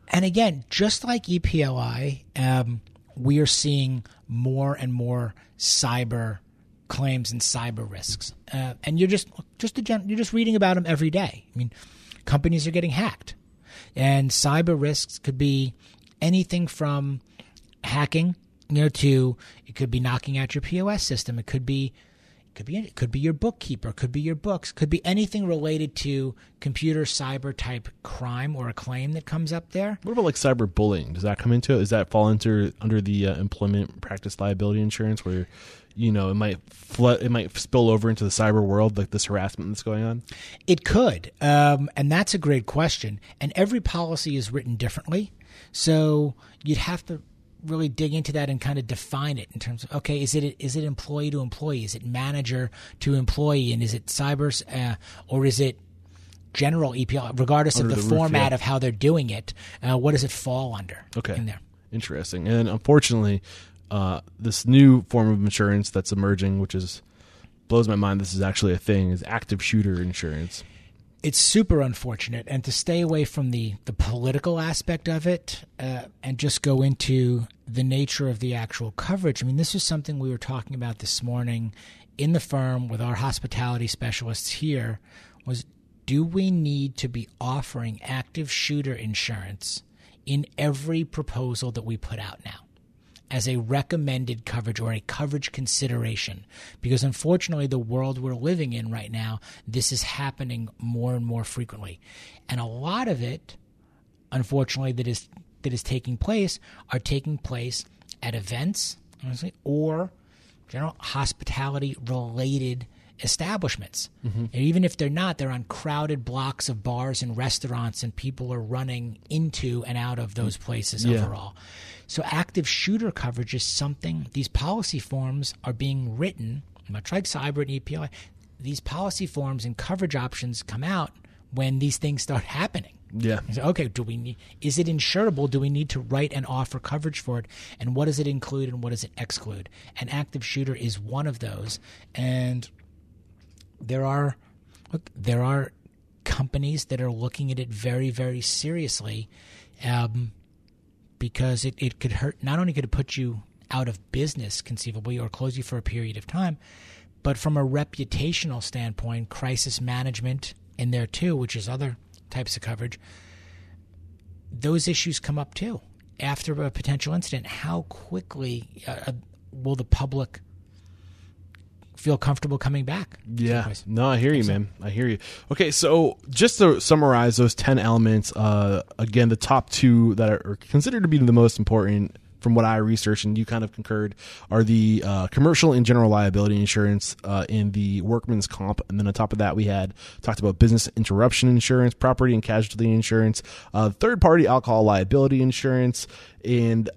S2: And again, just like EPLI, um, we are seeing more and more cyber claims and cyber risks. Uh, and you're just just a gen- you're just reading about them every day. I mean, companies are getting hacked, and cyber risks could be anything from hacking, you know, to it could be knocking out your POS system. It could be could be it could be your bookkeeper, could be your books, could be anything related to computer cyber type crime or a claim that comes up there.
S1: What about like cyber bullying? Does that come into it? Does that fall into under the uh, employment practice liability insurance where you know it might flood, it might spill over into the cyber world like this harassment that's going on?
S2: It could, um, and that's a great question. And every policy is written differently, so you'd have to really dig into that and kind of define it in terms of okay, is it is it employee to employee, is it manager to employee, and is it cyber, uh, or is it general EPL, regardless
S1: Under
S2: of the,
S1: the roof,
S2: format
S1: yeah.
S2: of how they're doing it? Uh, what does it fall under?
S1: Okay.
S2: in there.
S1: Interesting. And unfortunately, uh, this new form of insurance that's emerging, which is blows my mind, this is actually a thing, is active shooter insurance.
S2: It's super unfortunate. And to stay away from the the political aspect of it uh, and just go into the nature of the actual coverage i mean this is something we were talking about this morning in the firm with our hospitality specialists here was do we need to be offering active shooter insurance in every proposal that we put out now as a recommended coverage or a coverage consideration. Because unfortunately, the world we're living in right now, this is happening more and more frequently. And a lot of it, unfortunately, that is that is taking place are taking place at events honestly, or general hospitality related establishments. Mm-hmm. And even if they're not, they're on crowded blocks of bars and restaurants, and people are running into and out of those mm. places
S1: Yeah.
S2: overall. So, active shooter coverage is something, these policy forms are being written, much like cyber and EPI. These policy forms and coverage options come out when these things start [laughs] happening.
S1: Yeah.
S2: Okay, do we need? Is it insurable? Do we need to write and offer coverage for it? And what does it include and what does it exclude? An active shooter is one of those, and there are look, there are companies that are looking at it very, very seriously, um, because it, it could hurt. Not only could it put you out of business conceivably or close you for a period of time, but from a reputational standpoint, crisis management in there too, which is other types of coverage, those issues come up too after a potential incident. How quickly uh, uh will the public feel comfortable coming back?
S4: Yeah. No, I hear you, man. I hear you. Okay, so just to summarize those 10 elements, uh, again, the top two that are considered to be the most important from what I researched and you kind of concurred are the uh, commercial and general liability insurance uh, in the workman's comp. And then on top of that, we had talked about business interruption insurance, property and casualty insurance, uh, third party alcohol liability insurance, and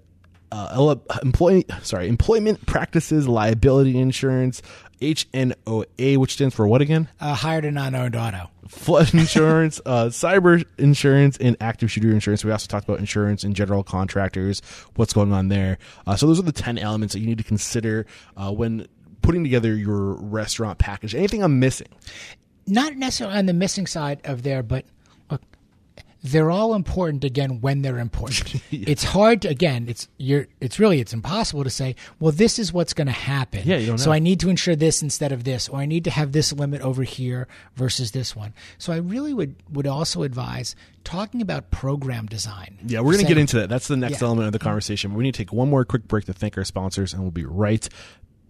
S4: uh, employee sorry employment practices liability insurance HNOA, which stands for what again?
S2: Uh, hired and non-owned auto.
S4: Flood [laughs] insurance, uh, cyber insurance, and active shooter insurance. We also talked about insurance and general contractors, what's going on there. Uh, so those are the 10 elements that you need to consider uh, when putting together your restaurant package. Anything I'm missing?
S2: Not necessarily on the missing side of there, but they're all important again when they're important. [laughs] yeah. It's hard to again, it's you're it's really it's impossible to say, well this is what's going to happen.
S4: Yeah, you don't
S2: know. So I need to ensure this instead of this or I need to have this limit over here versus this one. So I really would would also advise talking about program design.
S4: Yeah, we're going to get into that. That's the next yeah. element of the conversation. But we need to take one more quick break to thank our sponsors and we'll be right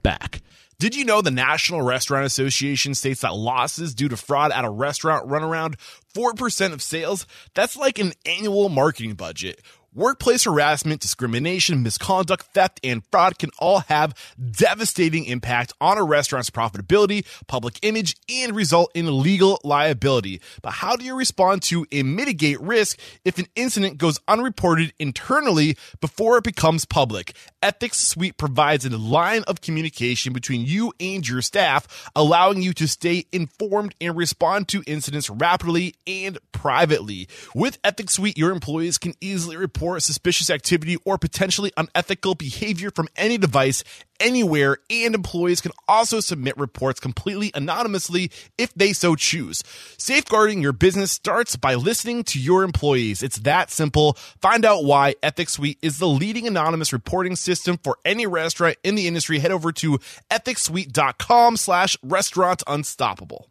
S4: back.
S1: Did you know the National Restaurant Association states that losses due to fraud at a restaurant run around 4% of sales? That's like an annual marketing budget. Workplace harassment, discrimination, misconduct, theft, and fraud can all have devastating impact on a restaurant's profitability, public image, and result in legal liability. But how do you respond to and mitigate risk if an incident goes unreported internally before it becomes public? Ethics Suite provides a line of communication between you and your staff, allowing you to stay informed and respond to incidents rapidly and privately. With Ethics Suite, your employees can easily report report suspicious activity or potentially unethical behavior from any device anywhere, and employees can also submit reports completely anonymously if they so choose. Safeguarding your business starts by listening to your employees. It's that simple. Find out why Ethics Suite is the leading anonymous reporting system for any restaurant in the industry. Head over to ethicsuite.com slash restaurant unstoppable.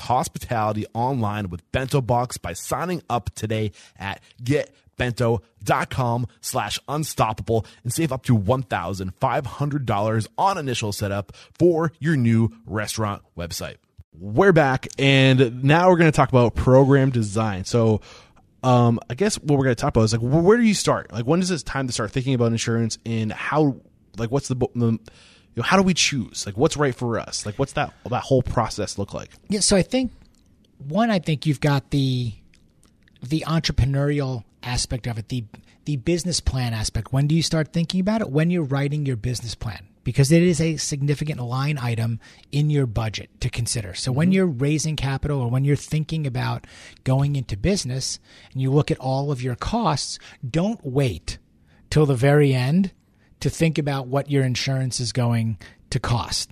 S1: hospitality online with Bento Box by signing up today at getbento.com slash unstoppable and save up to $1,500 on initial setup for your new restaurant website.
S4: We're back and now we're going to talk about program design. So um, I guess what we're going to talk about is like, where do you start? Like, when is it time to start thinking about insurance and how, like, what's the, the you know, how do we choose? Like, what's right for us? Like, what's that that whole process look like?
S2: Yeah, so I think one, I think you've got the the entrepreneurial aspect of it, the the business plan aspect. When do you start thinking about it? When you're writing your business plan, because it is a significant line item in your budget to consider. So mm-hmm. when you're raising capital or when you're thinking about going into business and you look at all of your costs, don't wait till the very end to think about what your insurance is going to cost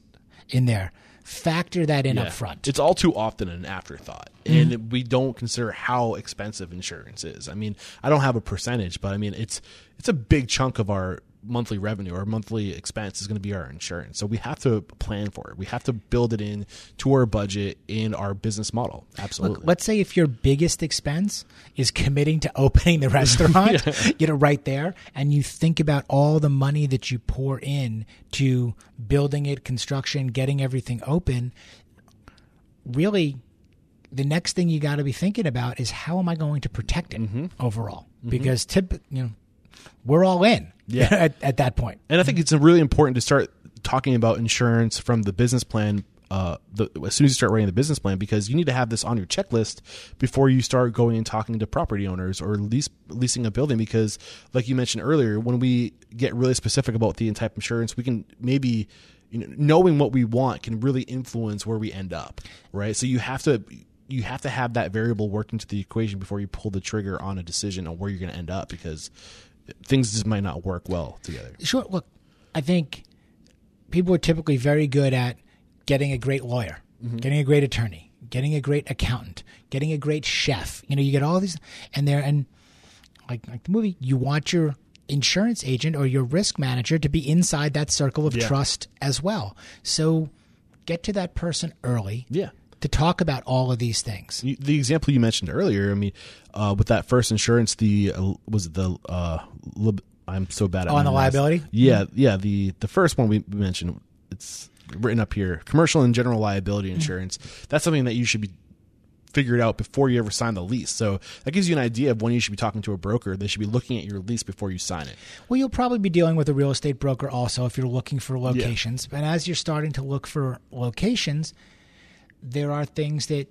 S2: in there. Factor that in yeah. up front.
S4: It's all too often an afterthought. Mm-hmm. And we don't consider how expensive insurance is. I mean, I don't have a percentage, but I mean it's it's a big chunk of our monthly revenue or monthly expense is going to be our insurance. So we have to plan for it. We have to build it in to our budget in our business model. Absolutely.
S2: Look, let's say if your biggest expense is committing to opening the restaurant, [laughs] yeah. you know, right there, and you think about all the money that you pour in to building it, construction, getting everything open, really the next thing you got to be thinking about is how am I going to protect it mm-hmm. overall? Mm-hmm. Because tip, you know, we're all in [laughs]
S1: Yeah.
S2: at, at that point.
S1: And I think it's really important to start talking about insurance from the business plan. Uh, the, as soon as you start writing the business plan, because you need to have this on your checklist before you start going and talking to property owners or lease, leasing a building. Because, like you mentioned earlier, when we get really specific about the type of insurance, we can maybe, you know, knowing what we want can really influence where we end up, right? So you have to you have to have that variable work into the equation before you pull the trigger on a decision on where you're going to end up because things just might not work well together.
S2: Sure. Look, I think people are typically very good at getting a great lawyer, mm-hmm. getting a great attorney, getting a great accountant, getting a great chef. You know, you get all these, and there, and like like the movie, you want your insurance agent or your risk manager to be inside that circle of
S1: Yeah.
S2: trust as well. So get to that person early.
S1: Yeah.
S2: To talk about all of these things.
S1: The example you mentioned earlier, I mean, uh, with that first insurance, the uh, was it the uh, lib- I'm so bad at
S2: Oh, on the liability?
S1: Yeah, yeah. The the first one we mentioned, it's written up here: commercial and general liability
S2: Mm-hmm.
S1: insurance. That's something that you should be figured out before you ever sign the lease. So that gives you an idea of when you should be talking to a broker. They should be looking at your lease before you sign it.
S2: Well, you'll probably be dealing with a real estate broker also if you're looking for locations. And as you're starting to look for locations, there are things that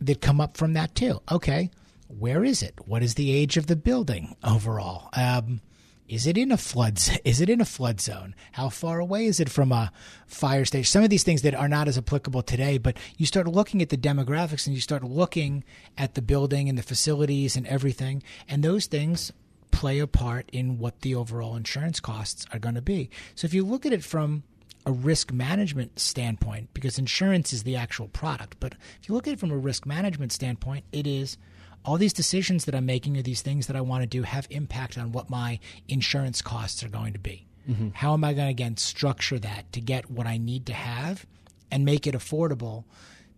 S2: that come up from that too. Okay, where is it? What is the age of the building overall? Um, is it in a flood? [laughs] Is it in a flood zone? How far away is it from a fire station? Some of these things that are not as applicable today, but you start looking at the demographics and you start looking at the building and the facilities and everything, and those things play a part in what the overall insurance costs are going to be. So if you look at it from a risk management standpoint, because insurance is the actual product, but if you look at it from a risk management standpoint, it is all these decisions that I'm making or these things that I want to do have impact on what my insurance costs are going to be. Mm-hmm. How am I going to again structure that to get what I need to have and make it affordable?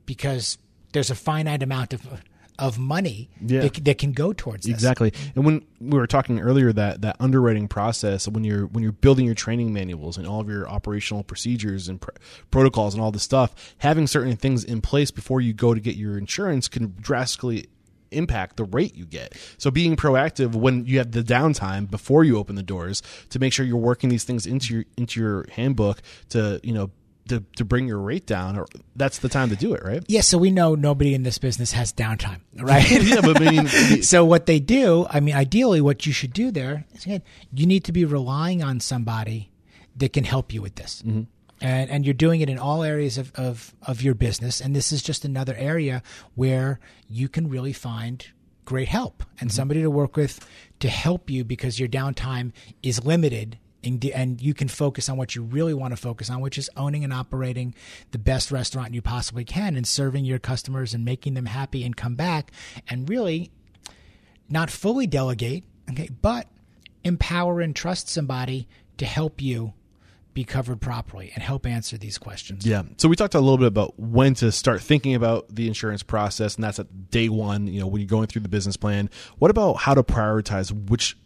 S2: Because there's a finite amount of of money
S1: Yeah.
S2: that, that can go towards this.
S1: Exactly. And when we were talking earlier that that underwriting process when you're when you're building your training manuals and all of your operational procedures and pr- protocols and all this stuff, having certain things in place before you go to get your insurance can drastically impact the rate you get. So being proactive when you have the downtime before you open the doors to make sure you're working these things into your into your handbook to, you know, to, to bring your rate down or that's the time to do it, right?
S2: Yes, so we know nobody in this business has downtime, right? [laughs]
S1: yeah, but I mean [laughs]
S2: so what they do, I mean, ideally, what you should do there is again, you need to be relying on somebody that can help you with this.
S1: Mm-hmm.
S2: And, and you're doing it in all areas of, of, of your business. And this is just another area where you can really find great help and
S1: Mm-hmm.
S2: somebody to work with to help you because your downtime is limited and and you can focus on what you really want to focus on, which is owning and operating the best restaurant you possibly can and serving your customers and making them happy and come back and really not fully delegate, okay, but empower and trust somebody to help you be covered properly and help answer these questions.
S1: Yeah. So we talked a little bit about when to start thinking about the insurance process, and that's at day one, you know, when you're going through the business plan. What about how to prioritize which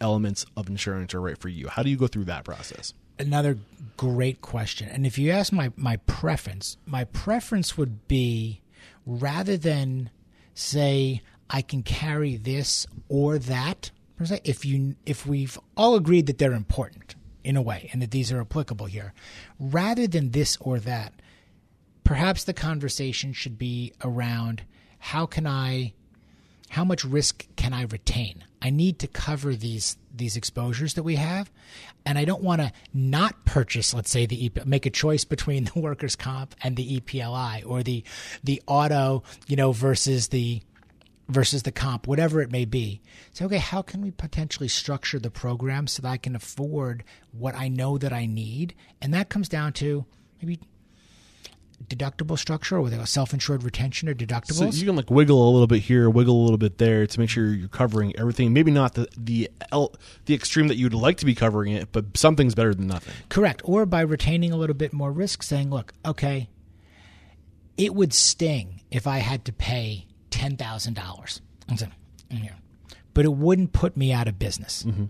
S1: elements of insurance are right for you? How do you go through that process?
S2: Another great question. And if you ask my, my preference, my preference would be rather than say I can carry this or that, if you if we've all agreed that they're important in a way and that these are applicable here, rather than this or that, perhaps the conversation should be around how can I how much risk can I retain? I need to cover these these exposures that we have, and I don't want to not purchase, let's say, the make a choice between [laughs] the workers' comp and the EPLI or the the auto, you know, versus the versus the comp, whatever it may be. So, okay, how can we potentially structure the program so that I can afford what I know that I need? And that comes down to maybe deductible structure or with a self-insured retention or
S1: So
S2: deductibles.
S1: you can like wiggle a little bit here, wiggle a little bit there to make sure you're covering everything. Maybe not the the el- the extreme that you would like to be covering it, but something's better than nothing.
S2: Correct. Or by retaining a little bit more risk, saying, look, okay, it would sting if I had to pay $10,000. And so, here. But it wouldn't put me out of business. Mm-hmm.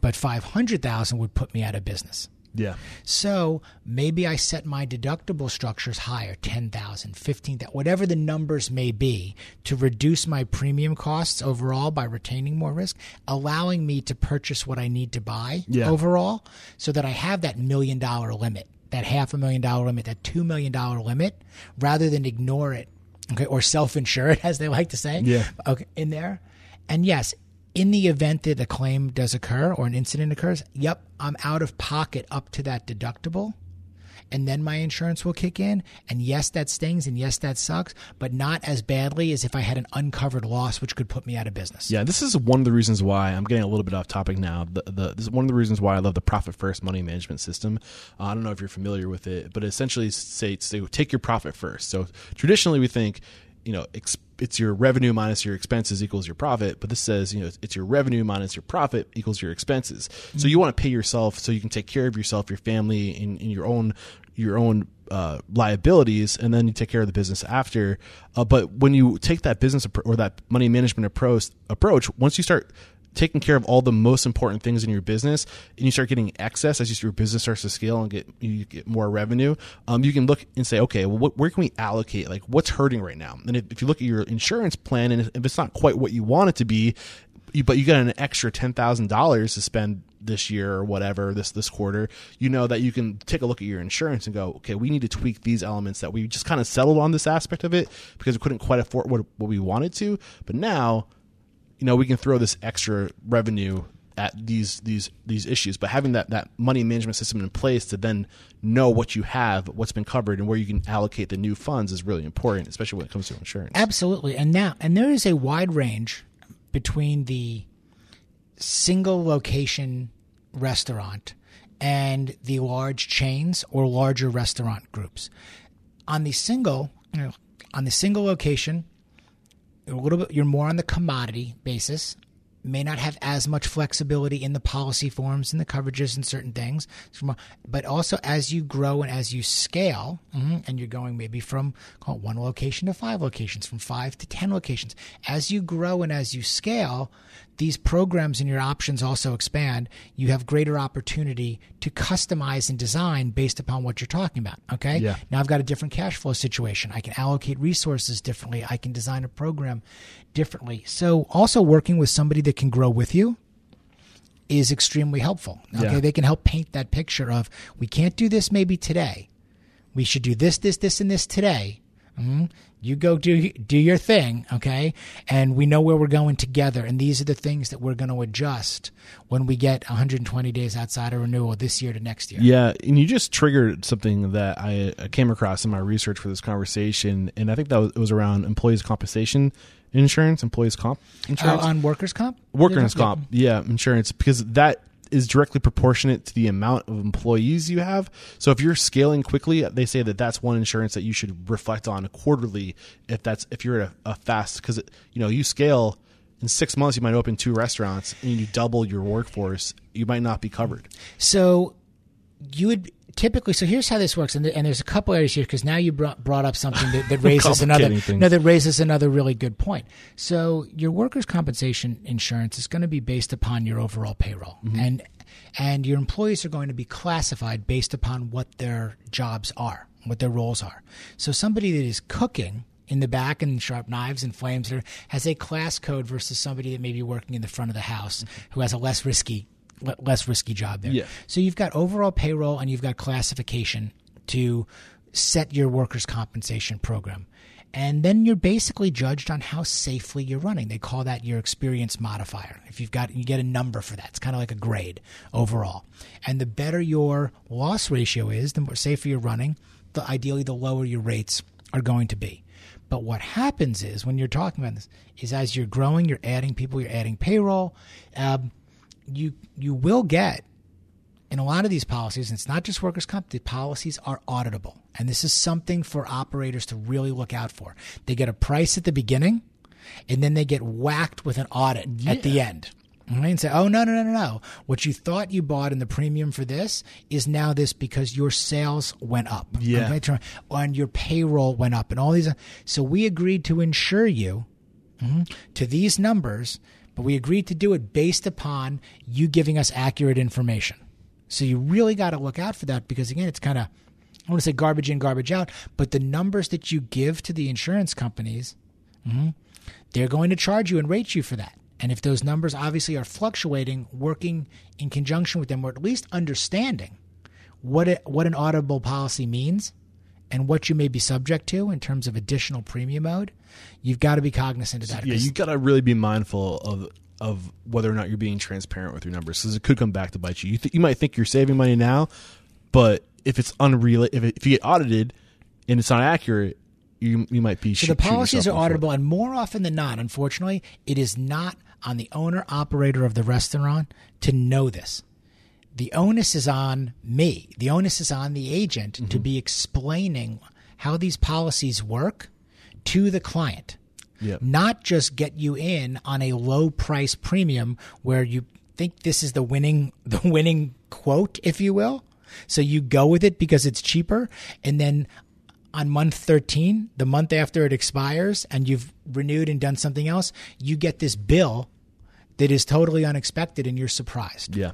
S2: But 500000 would put me out of business.
S1: Yeah.
S2: So maybe I set my deductible structures higher, 10,000, 15,000, whatever the numbers may be to reduce my premium costs overall by retaining more risk, allowing me to purchase what I need to buy
S1: Yeah.
S2: overall so that I have that million dollar limit, that half a million dollar limit, that two million dollar limit, rather than ignore it, okay, or self insure it, [laughs] as they like to say,
S1: Yeah.
S2: okay, in there. And yes, in the event that a claim does occur or an incident occurs, yep, I'm out of pocket up to that deductible. And then my insurance will kick in. And yes, that stings. And yes, that sucks, but not as badly as if I had an uncovered loss, which could put me out of business.
S1: Yeah, this is one of the reasons why I'm getting a little bit off topic now. The, the this is one of the reasons why I love the profit first money management system. Uh, I don't know if you're familiar with it, but it essentially states take your profit first. So traditionally, we think, you know, ex- it's your revenue minus your expenses equals your profit, but this says, you know, it's your revenue minus your profit equals your expenses. So you want to pay yourself so you can take care of yourself, your family, and, and your own your own uh, liabilities, and then you take care of the business after. Uh, but when you take that business appro- or that money management approach, approach, once you start taking care of all the most important things in your business, and you start getting excess as your business starts to scale and get you get more revenue, um, you can look and say, okay, well, what, where can we allocate? Like, what's hurting right now? And if, if you look at your insurance plan, and if it's not quite what you want it to be, you, but you got an extra ten thousand dollars to spend this year or whatever this this quarter, you know that you can take a look at your insurance and go, okay, we need to tweak these elements that we just kind of settled on this aspect of it because we couldn't quite afford what what we wanted to, but now, you know, we can throw this extra revenue at these these these issues but having that that money management system in place to then know what you have what's been covered and where you can allocate the new funds is really important especially when it comes to insurance
S2: Absolutely. And now, and there is a wide range between the single location restaurant and the large chains or larger restaurant groups. On the single, you know, on the single location, a little bit you're more on the commodity basis may not have as much flexibility in the policy forms and the coverages and certain things. But also as you grow and as you scale mhm, and you're going maybe from call one location to five locations from five to ten locations as you grow and as you scale these programs and your options also expand you have greater opportunity to customize and design based upon what you're talking about okay
S1: Yeah.
S2: now I've got a different cash flow situation. I can allocate resources differently. I can design a program differently. So also working with somebody that can grow with you is extremely helpful. Okay.
S1: Yeah.
S2: They can help paint that picture of we can't do this maybe today. We should do this, this, this, and this today. Mhm. You go do do your thing, okay? And we know where we're going together, and these are the things that we're going to adjust when we get 120 days outside of renewal this year to next year.
S1: Yeah, and you just triggered something that I, I came across in my research for this conversation, and I think that was, it was around employees' compensation insurance, employees' comp
S2: Uh,
S1: insurance,
S2: on workers comp,
S1: workers'
S2: Yeah.
S1: comp, yeah, insurance, because that is directly proportionate to the amount of employees you have. So if you're scaling quickly, they say that that's one insurance that you should reflect on quarterly. If that's if you're at a, a fast, because you know you scale. In six months, you might open two restaurants and you double your workforce. You might not be covered.
S2: So you would typically. So here's how this works, and, and there's a couple areas here because now you brought, brought up something that, that [laughs] raises another
S1: things.
S2: no, that raises another really good point. So your workers' compensation insurance is going to be based upon your overall payroll, mm-hmm. and and your employees are going to be classified based upon what their jobs are, what their roles are. So somebody that is cooking. In the back and sharp knives and flames has a class code versus somebody that may be working in the front of the house mm-hmm. who has a less risky less risky job there.
S1: Yeah.
S2: So you've got overall payroll and you've got classification to set your workers' compensation program. And then you're basically judged on how safely you're running. They call that your experience modifier. If you've got, you get a number for that. It's kind of like a grade overall. And the better your loss ratio is, the more safer you're running, the ideally the lower your rates are going to be. But what happens is when you're talking about this is as you're growing, you're adding people, you're adding payroll. Um, you you will get in a lot of these policies, and it's not just workers' comp, the policies are auditable. And this is something for operators to really look out for. They get a price at the beginning, and then they get whacked with an audit at the end. Right, And say, oh, no, no, no, no, no. What you thought you bought in the premium for this is now this because your sales went up.
S1: Yeah.
S2: Okay? And your payroll went up and all these. So we agreed to insure you mhm, to these numbers, but we agreed to do it based upon you giving us accurate information. So you really got to look out for that because again, it's kind of I want to say garbage in, garbage out, but the numbers that you give to the insurance companies, mm-hmm, they're going to charge you and rate you for that. And if those numbers obviously are fluctuating, working in conjunction with them, or at least understanding what it, what an audible policy means and what you may be subject to in terms of additional premium mode, you've got to be cognizant of that.
S1: Yeah, you got to really be mindful of of whether or not you're being transparent with your numbers because it could come back to bite you. You, th- you might think you're saving money now, but if it's unreal, if, it, if you get audited and it's not accurate, you you might be.
S2: So the policies are auditable, and more often than not, unfortunately, it is not on the owner operator of the restaurant to know this. The onus is on me. The onus is on the agent mm-hmm. to be explaining how these policies work to the client. Yep. Not just get you in on a low price premium where you think this is the winning [laughs] the winning quote, if you will. So you go with it because it's cheaper. And then on month 13, the month after it expires, and you've renewed and done something else, you get this bill that is totally unexpected and you're surprised.
S1: Yeah.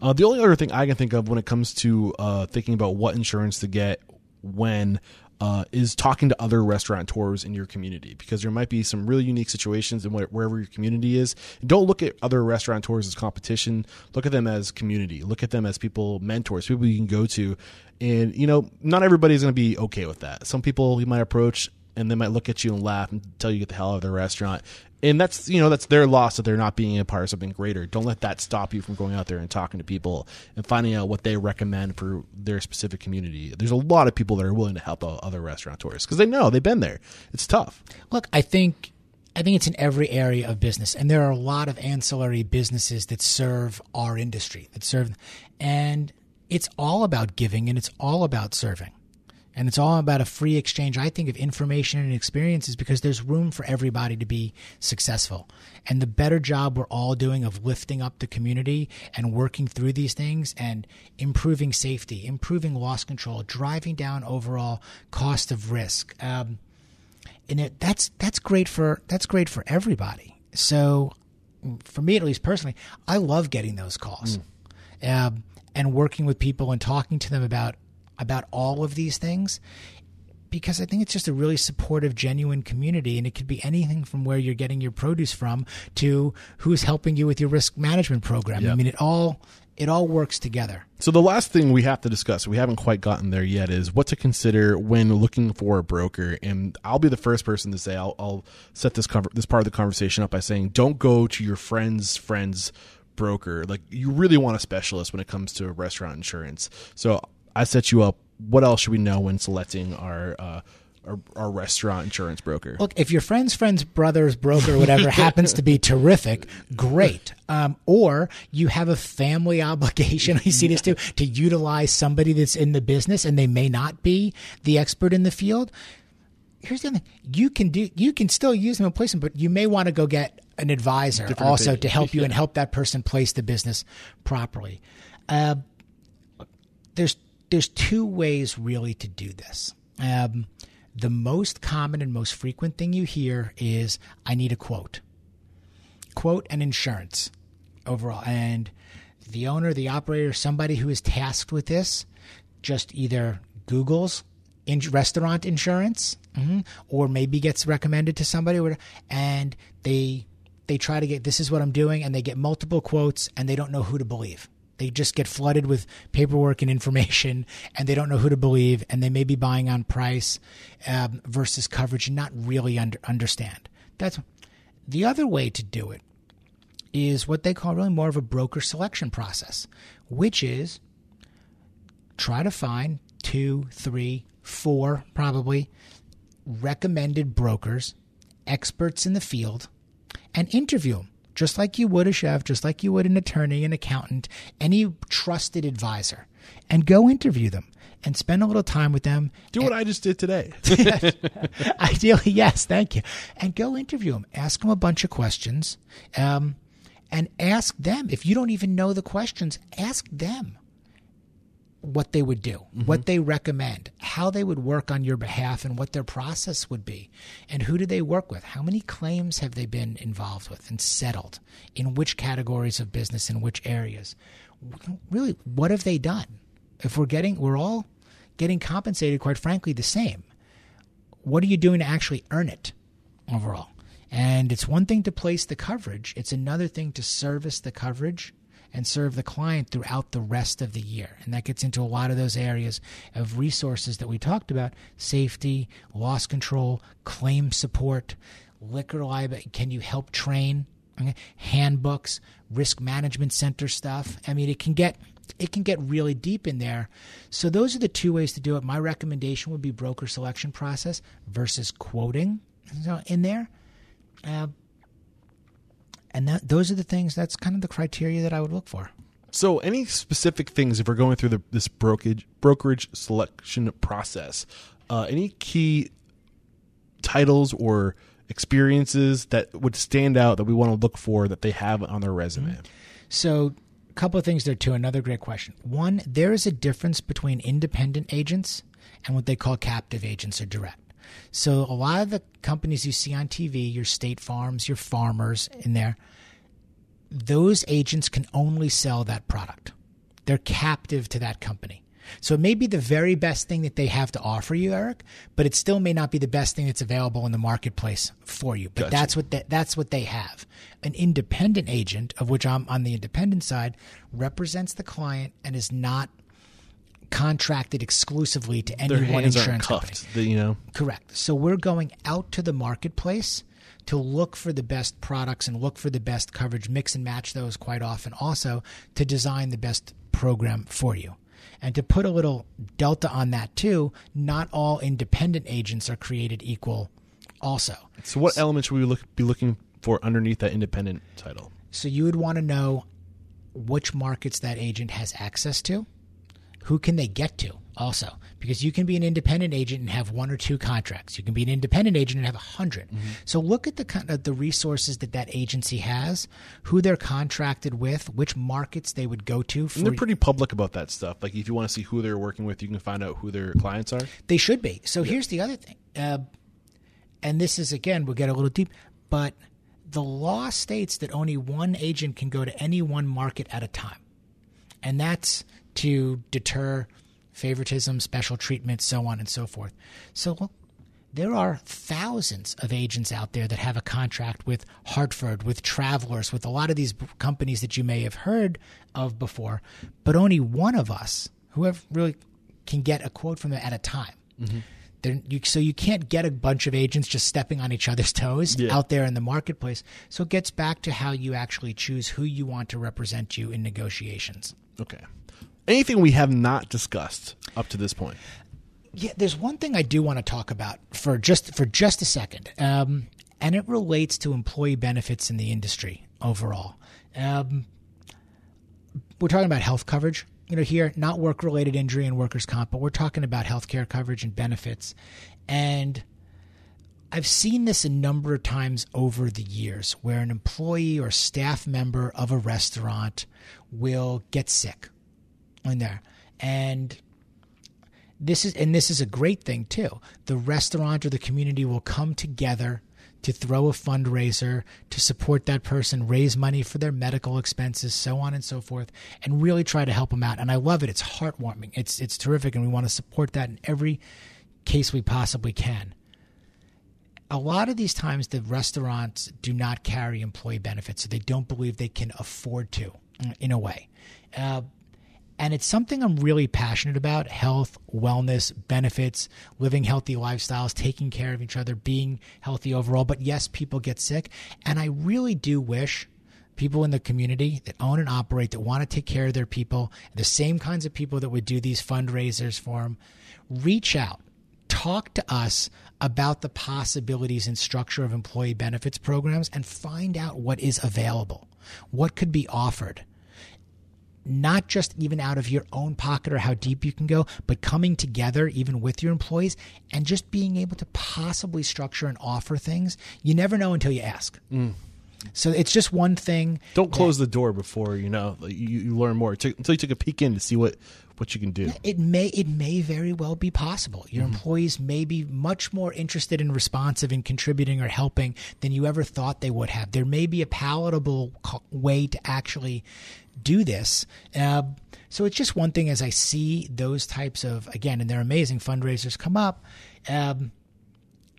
S1: Uh, the only other thing I can think of when it comes to uh, thinking about what insurance to get when uh, is talking to other restaurateurs in your community because there might be some really unique situations in wherever your community is. Don't look at other restaurateurs as competition. Look at them as community. Look at them as people, mentors, people you can go to. And, you know, not everybody's going to be okay with that. Some people you might approach and they might look at you and laugh and tell you get the hell out of their restaurant and that's you know that's their loss that they're not being a part of something greater. Don't let that stop you from going out there and talking to people and finding out what they recommend for their specific community. There's a lot of people that are willing to help out other restaurateurs because they know they've been there. It's tough.
S2: Look, I think I think it's in every area of business, and there are a lot of ancillary businesses that serve our industry that serve, and it's all about giving and it's all about serving. And it's all about a free exchange, I think, of information and experiences because there's room for everybody to be successful. And the better job we're all doing of lifting up the community and working through these things and improving safety, improving loss control, driving down overall cost of risk. Um, and it, that's that's great for that's great for everybody. So, for me at least personally, I love getting those calls. Mm. Um, and working with people and talking to them about about all of these things because I think it's just a really supportive, genuine community. And it could be anything from where you're getting your produce from to who's helping you with your risk management program. Yep. I mean, it all. It all works together.
S1: So the last thing we have to discuss, we haven't quite gotten there yet, is what to consider when looking for a broker. And I'll be the first person to say I'll, I'll set this cover, this part of the conversation up by saying, don't go to your friend's friend's broker. Like you really want a specialist when it comes to restaurant insurance. So I set you up. What else should we know when selecting our uh, our, our, restaurant insurance broker?
S2: Look, if your friend's friend's brother's broker, whatever, [laughs] happens to be terrific, great. Um, or you have a family [laughs] obligation. I see this too to utilize somebody that's in the business and they may not be the expert in the field. Here's the thing: you can do you can still use them in them, but you may want to go get an advisor Different also opinion. to help you and help that person place the business properly. Uh, there's there's two ways really to do this. Um, the most common and most frequent thing you hear is I need a quote. Quote and insurance overall. And the owner, the operator, somebody who is tasked with this just either Googles in restaurant insurance mm-hmm, or maybe gets recommended to somebody and they they try to get this is what I'm doing and they get multiple quotes and they don't know who to believe. They just get flooded with paperwork and information, [laughs] and they don't know who to believe, and they may be buying on price um, versus coverage and not really under, understand. That's the other way to do it is what they call really more of a broker selection process, which is try to find two, three, four probably recommended brokers, experts in the field, and interview them just like you would a chef, just like you would an attorney, an accountant, any trusted advisor, and go interview them and spend a little time with them.
S1: Do what I just did today. [laughs] [laughs]
S2: Ideally, yes, thank you. And go interview them. Ask them a bunch of questions, um, and ask them if you don't even know the questions. Ask them what they would do, mm-hmm. what they recommend, how they would work on your behalf, and what their process would be. And who do they work with? How many claims have they been involved with and settled? In which categories of business, in which areas? really, what have they done? If we're getting, we're all getting compensated, quite frankly, the same. What are you doing to actually earn it overall? And it's one thing to place the coverage, it's another thing to service the coverage and serve the client throughout the rest of the year. And that gets into a lot of those areas of resources that we talked about safety, loss control, claim support, liquor liability. Can you help train? Okay. Handbooks, risk management center stuff. I mean, it can get it can get really deep in there. So those are the two ways to do it. My recommendation would be broker selection process versus quoting in there. Uh, and that those are the things. That's kind of the criteria that I would look for.
S4: So, any specific things if we're going through the, this brokerage brokerage selection process? Uh, any key titles or experiences that would stand out that we want to look for that they have on their resume?
S2: So, a couple of things there too. Another great question. One, there is a difference between independent agents and what they call captive agents or direct. So a lot of the companies you see on TV, your state farms, your farmers in there, those agents can only sell that product. They're captive to that company. So it may be the very best thing that they have to offer you, Eric, but it still may not be the best thing that's available in the marketplace for you. But gotcha. that's what they, that's what they have. An independent agent, of which I'm on the independent side, represents the client and is not contracted exclusively to any one insurance company.
S4: The, you know,
S2: correct. So we're going out to the marketplace to look for the best products and look for the best coverage, mix and match those quite often. Also to design the best program for you. And to put a little delta on that too, not all independent agents are created equal. Also,
S4: so what elements would we look, be looking for underneath that independent title?
S2: So you would want to know which markets that agent has access to who can they get to also? Because you can be an independent agent and have one or two contracts. You can be an independent agent and have a 100 mm-hmm. so look at the kind of the resources that that agency has who they're contracted with which markets they would go to
S4: and they're pretty public about that stuff. Like if you want to see who they're working with you can find out who their clients are.
S2: They should be. So here's the other thing. Uh, and this is again we'll get a little deep but the law states that only one agent can go to any one market at a time. And that's to deter favoritism, special treatment, so on and so forth. So there are thousands of agents out there that have a contract with Hartford, with Travelers, with a lot of these companies that you may have heard of before, but only one of us who have really can get a quote from them at a time. Mm-hmm. You, so you can't get a bunch of agents just stepping on each other's [laughs] toes yeah. out there in the marketplace. So it gets back to how you actually choose who you want to represent you in negotiations.
S4: Okay anything we have not discussed up to this point?
S2: Yeah, there's one thing I do want to talk about for just for just a second, um, and it relates to employee benefits in the industry overall. Um, we're talking about health coverage, you know, here not work related injury and workers' comp, but we're talking about health care coverage and benefits, and I've seen this a number of times over the years where an employee or staff member of a restaurant will get sick in there. And this is and this is a great thing too. The restaurant or the community will come together to throw a fundraiser to support that person, raise money for their medical expenses, so on and so forth, and really try to help them out. And I love it. It's heartwarming. It's it's terrific, and we want to support that in every case we possibly can. A lot of these times, the restaurants do not carry employee benefits, so they don't believe they can afford to, in a way. Uh, and it's something I'm really passionate about health, wellness, benefits, living healthy lifestyles, taking care of each other, being healthy overall. But yes, people get sick. And I really do wish people in the community that own and operate, that want to take care of their people, the same kinds of people that would do these fundraisers for them, reach out. Talk to us about the possibilities and structure of employee benefits programs and find out what is available, what could be offered not just even out of your own pocket or how deep you can go, but coming together even with your employees and just being able to possibly structure and offer things. You never know until you ask. Mm. So it's just one thing.
S4: Don't close that, the door before you know you, you learn more until you take a peek in to see what what you can do.
S2: It may it may very well be possible. Your employees may be much more interested and responsive in contributing or helping than you ever thought they would have. There may be a palatable co- way to actually do this. Uh, so it's just one thing as I see those types of again, and they're amazing fundraisers come up. Um,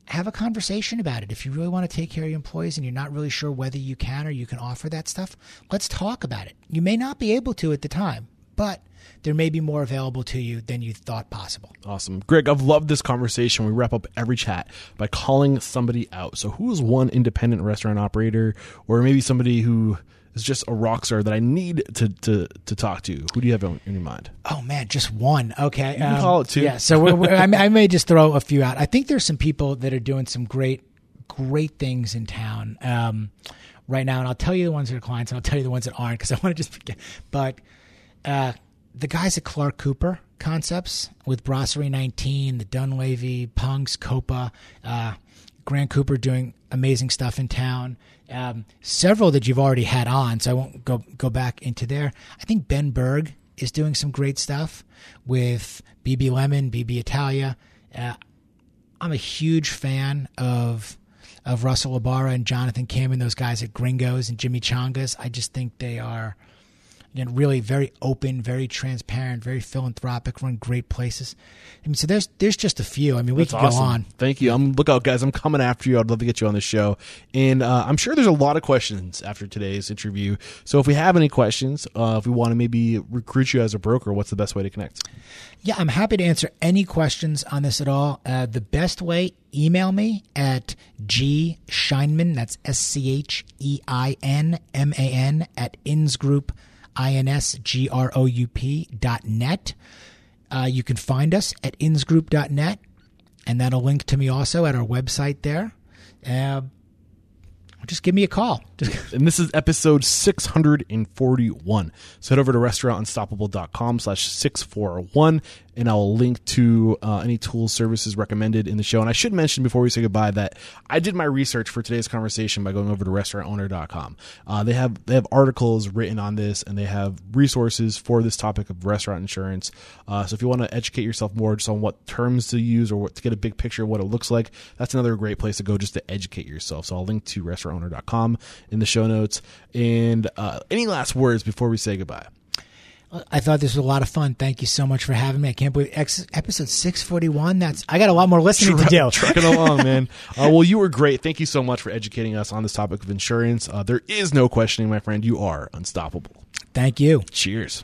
S2: have a conversation about it. If you really want to take care of your employees and you're not really sure whether you can or you can offer that stuff, let's talk about it. You may not be able to at the time, but there may be more available to you than you thought possible.
S4: Awesome. Greg, I've loved this conversation. We wrap up every chat by calling somebody out. So, who is one independent restaurant operator or maybe somebody who is just a rock star that I need to, to, to talk to? Who do you have in your mind?
S2: Oh man, just one. Okay, you
S4: can call it two.
S2: Yeah, so we're, we're, I, may, I may just throw a few out. I think there's some people that are doing some great, great things in town um, right now, and I'll tell you the ones that are clients, and I'll tell you the ones that aren't because I want to just forget. But uh, the guys at Clark Cooper Concepts with Brasserie 19, the Dunlavy, Punks, Coppa, uh, Grant Cooper doing amazing stuff in town. Um, several that you've already had on, so I won't go go back into there. I think Ben Berg is doing some great stuff with BB Lemon, BB Italia. Uh, I'm a huge fan of of Russell Ybarra and Jonathan Kim and those guys at Gringos and Jimmy Changas. I just think they are again really very open, very transparent, very philanthropic, run great places. I mean, so there's there's just a few. I mean, we
S4: That's
S2: could
S4: awesome.
S2: go on.
S4: Thank you. I'm look out, guys. I'm coming after you. I'd love to get you on the show, and uh, I'm sure there's a lot of questions after today's interview. So if we have any questions, uh, if we want to maybe recruit you as a broker, what's the best way to connect?
S2: Yeah, I'm happy to answer any questions on this at all. Uh, the best way, email me at g Scheinman. That's S C H E I N M A N at insgroup dot net. Uh, you can find us at insgroup.net, and that'll link to me also at our website there. Uh, just give me a call. [laughs]
S4: And this is episode 641 so head over to restaurantunstoppable.com slash 641 and i'll link to uh, any tools services recommended in the show. And i should mention before we say goodbye that i did my research for today's conversation by going over to restaurantowner.com uh, they have they have articles written on this and they have resources for this topic of restaurant insurance. Uh, so if you want to educate yourself more just on what terms to use or what, to get a big picture of what it looks like that's another great place to go just to educate yourself. So i'll link to restaurantowner.com in the show notes. And uh, any last words before we say goodbye?
S2: I thought this was a lot of fun. Thank you so much for having me. I can't believe ex- episode 641. That's I got a lot more listening to do. [laughs]
S4: Trucking along, [laughs] man. Uh, well, you were great. Thank you so much for educating us on this topic of insurance. Uh, there is no questioning, my friend. You are unstoppable.
S2: Thank you.
S4: Cheers.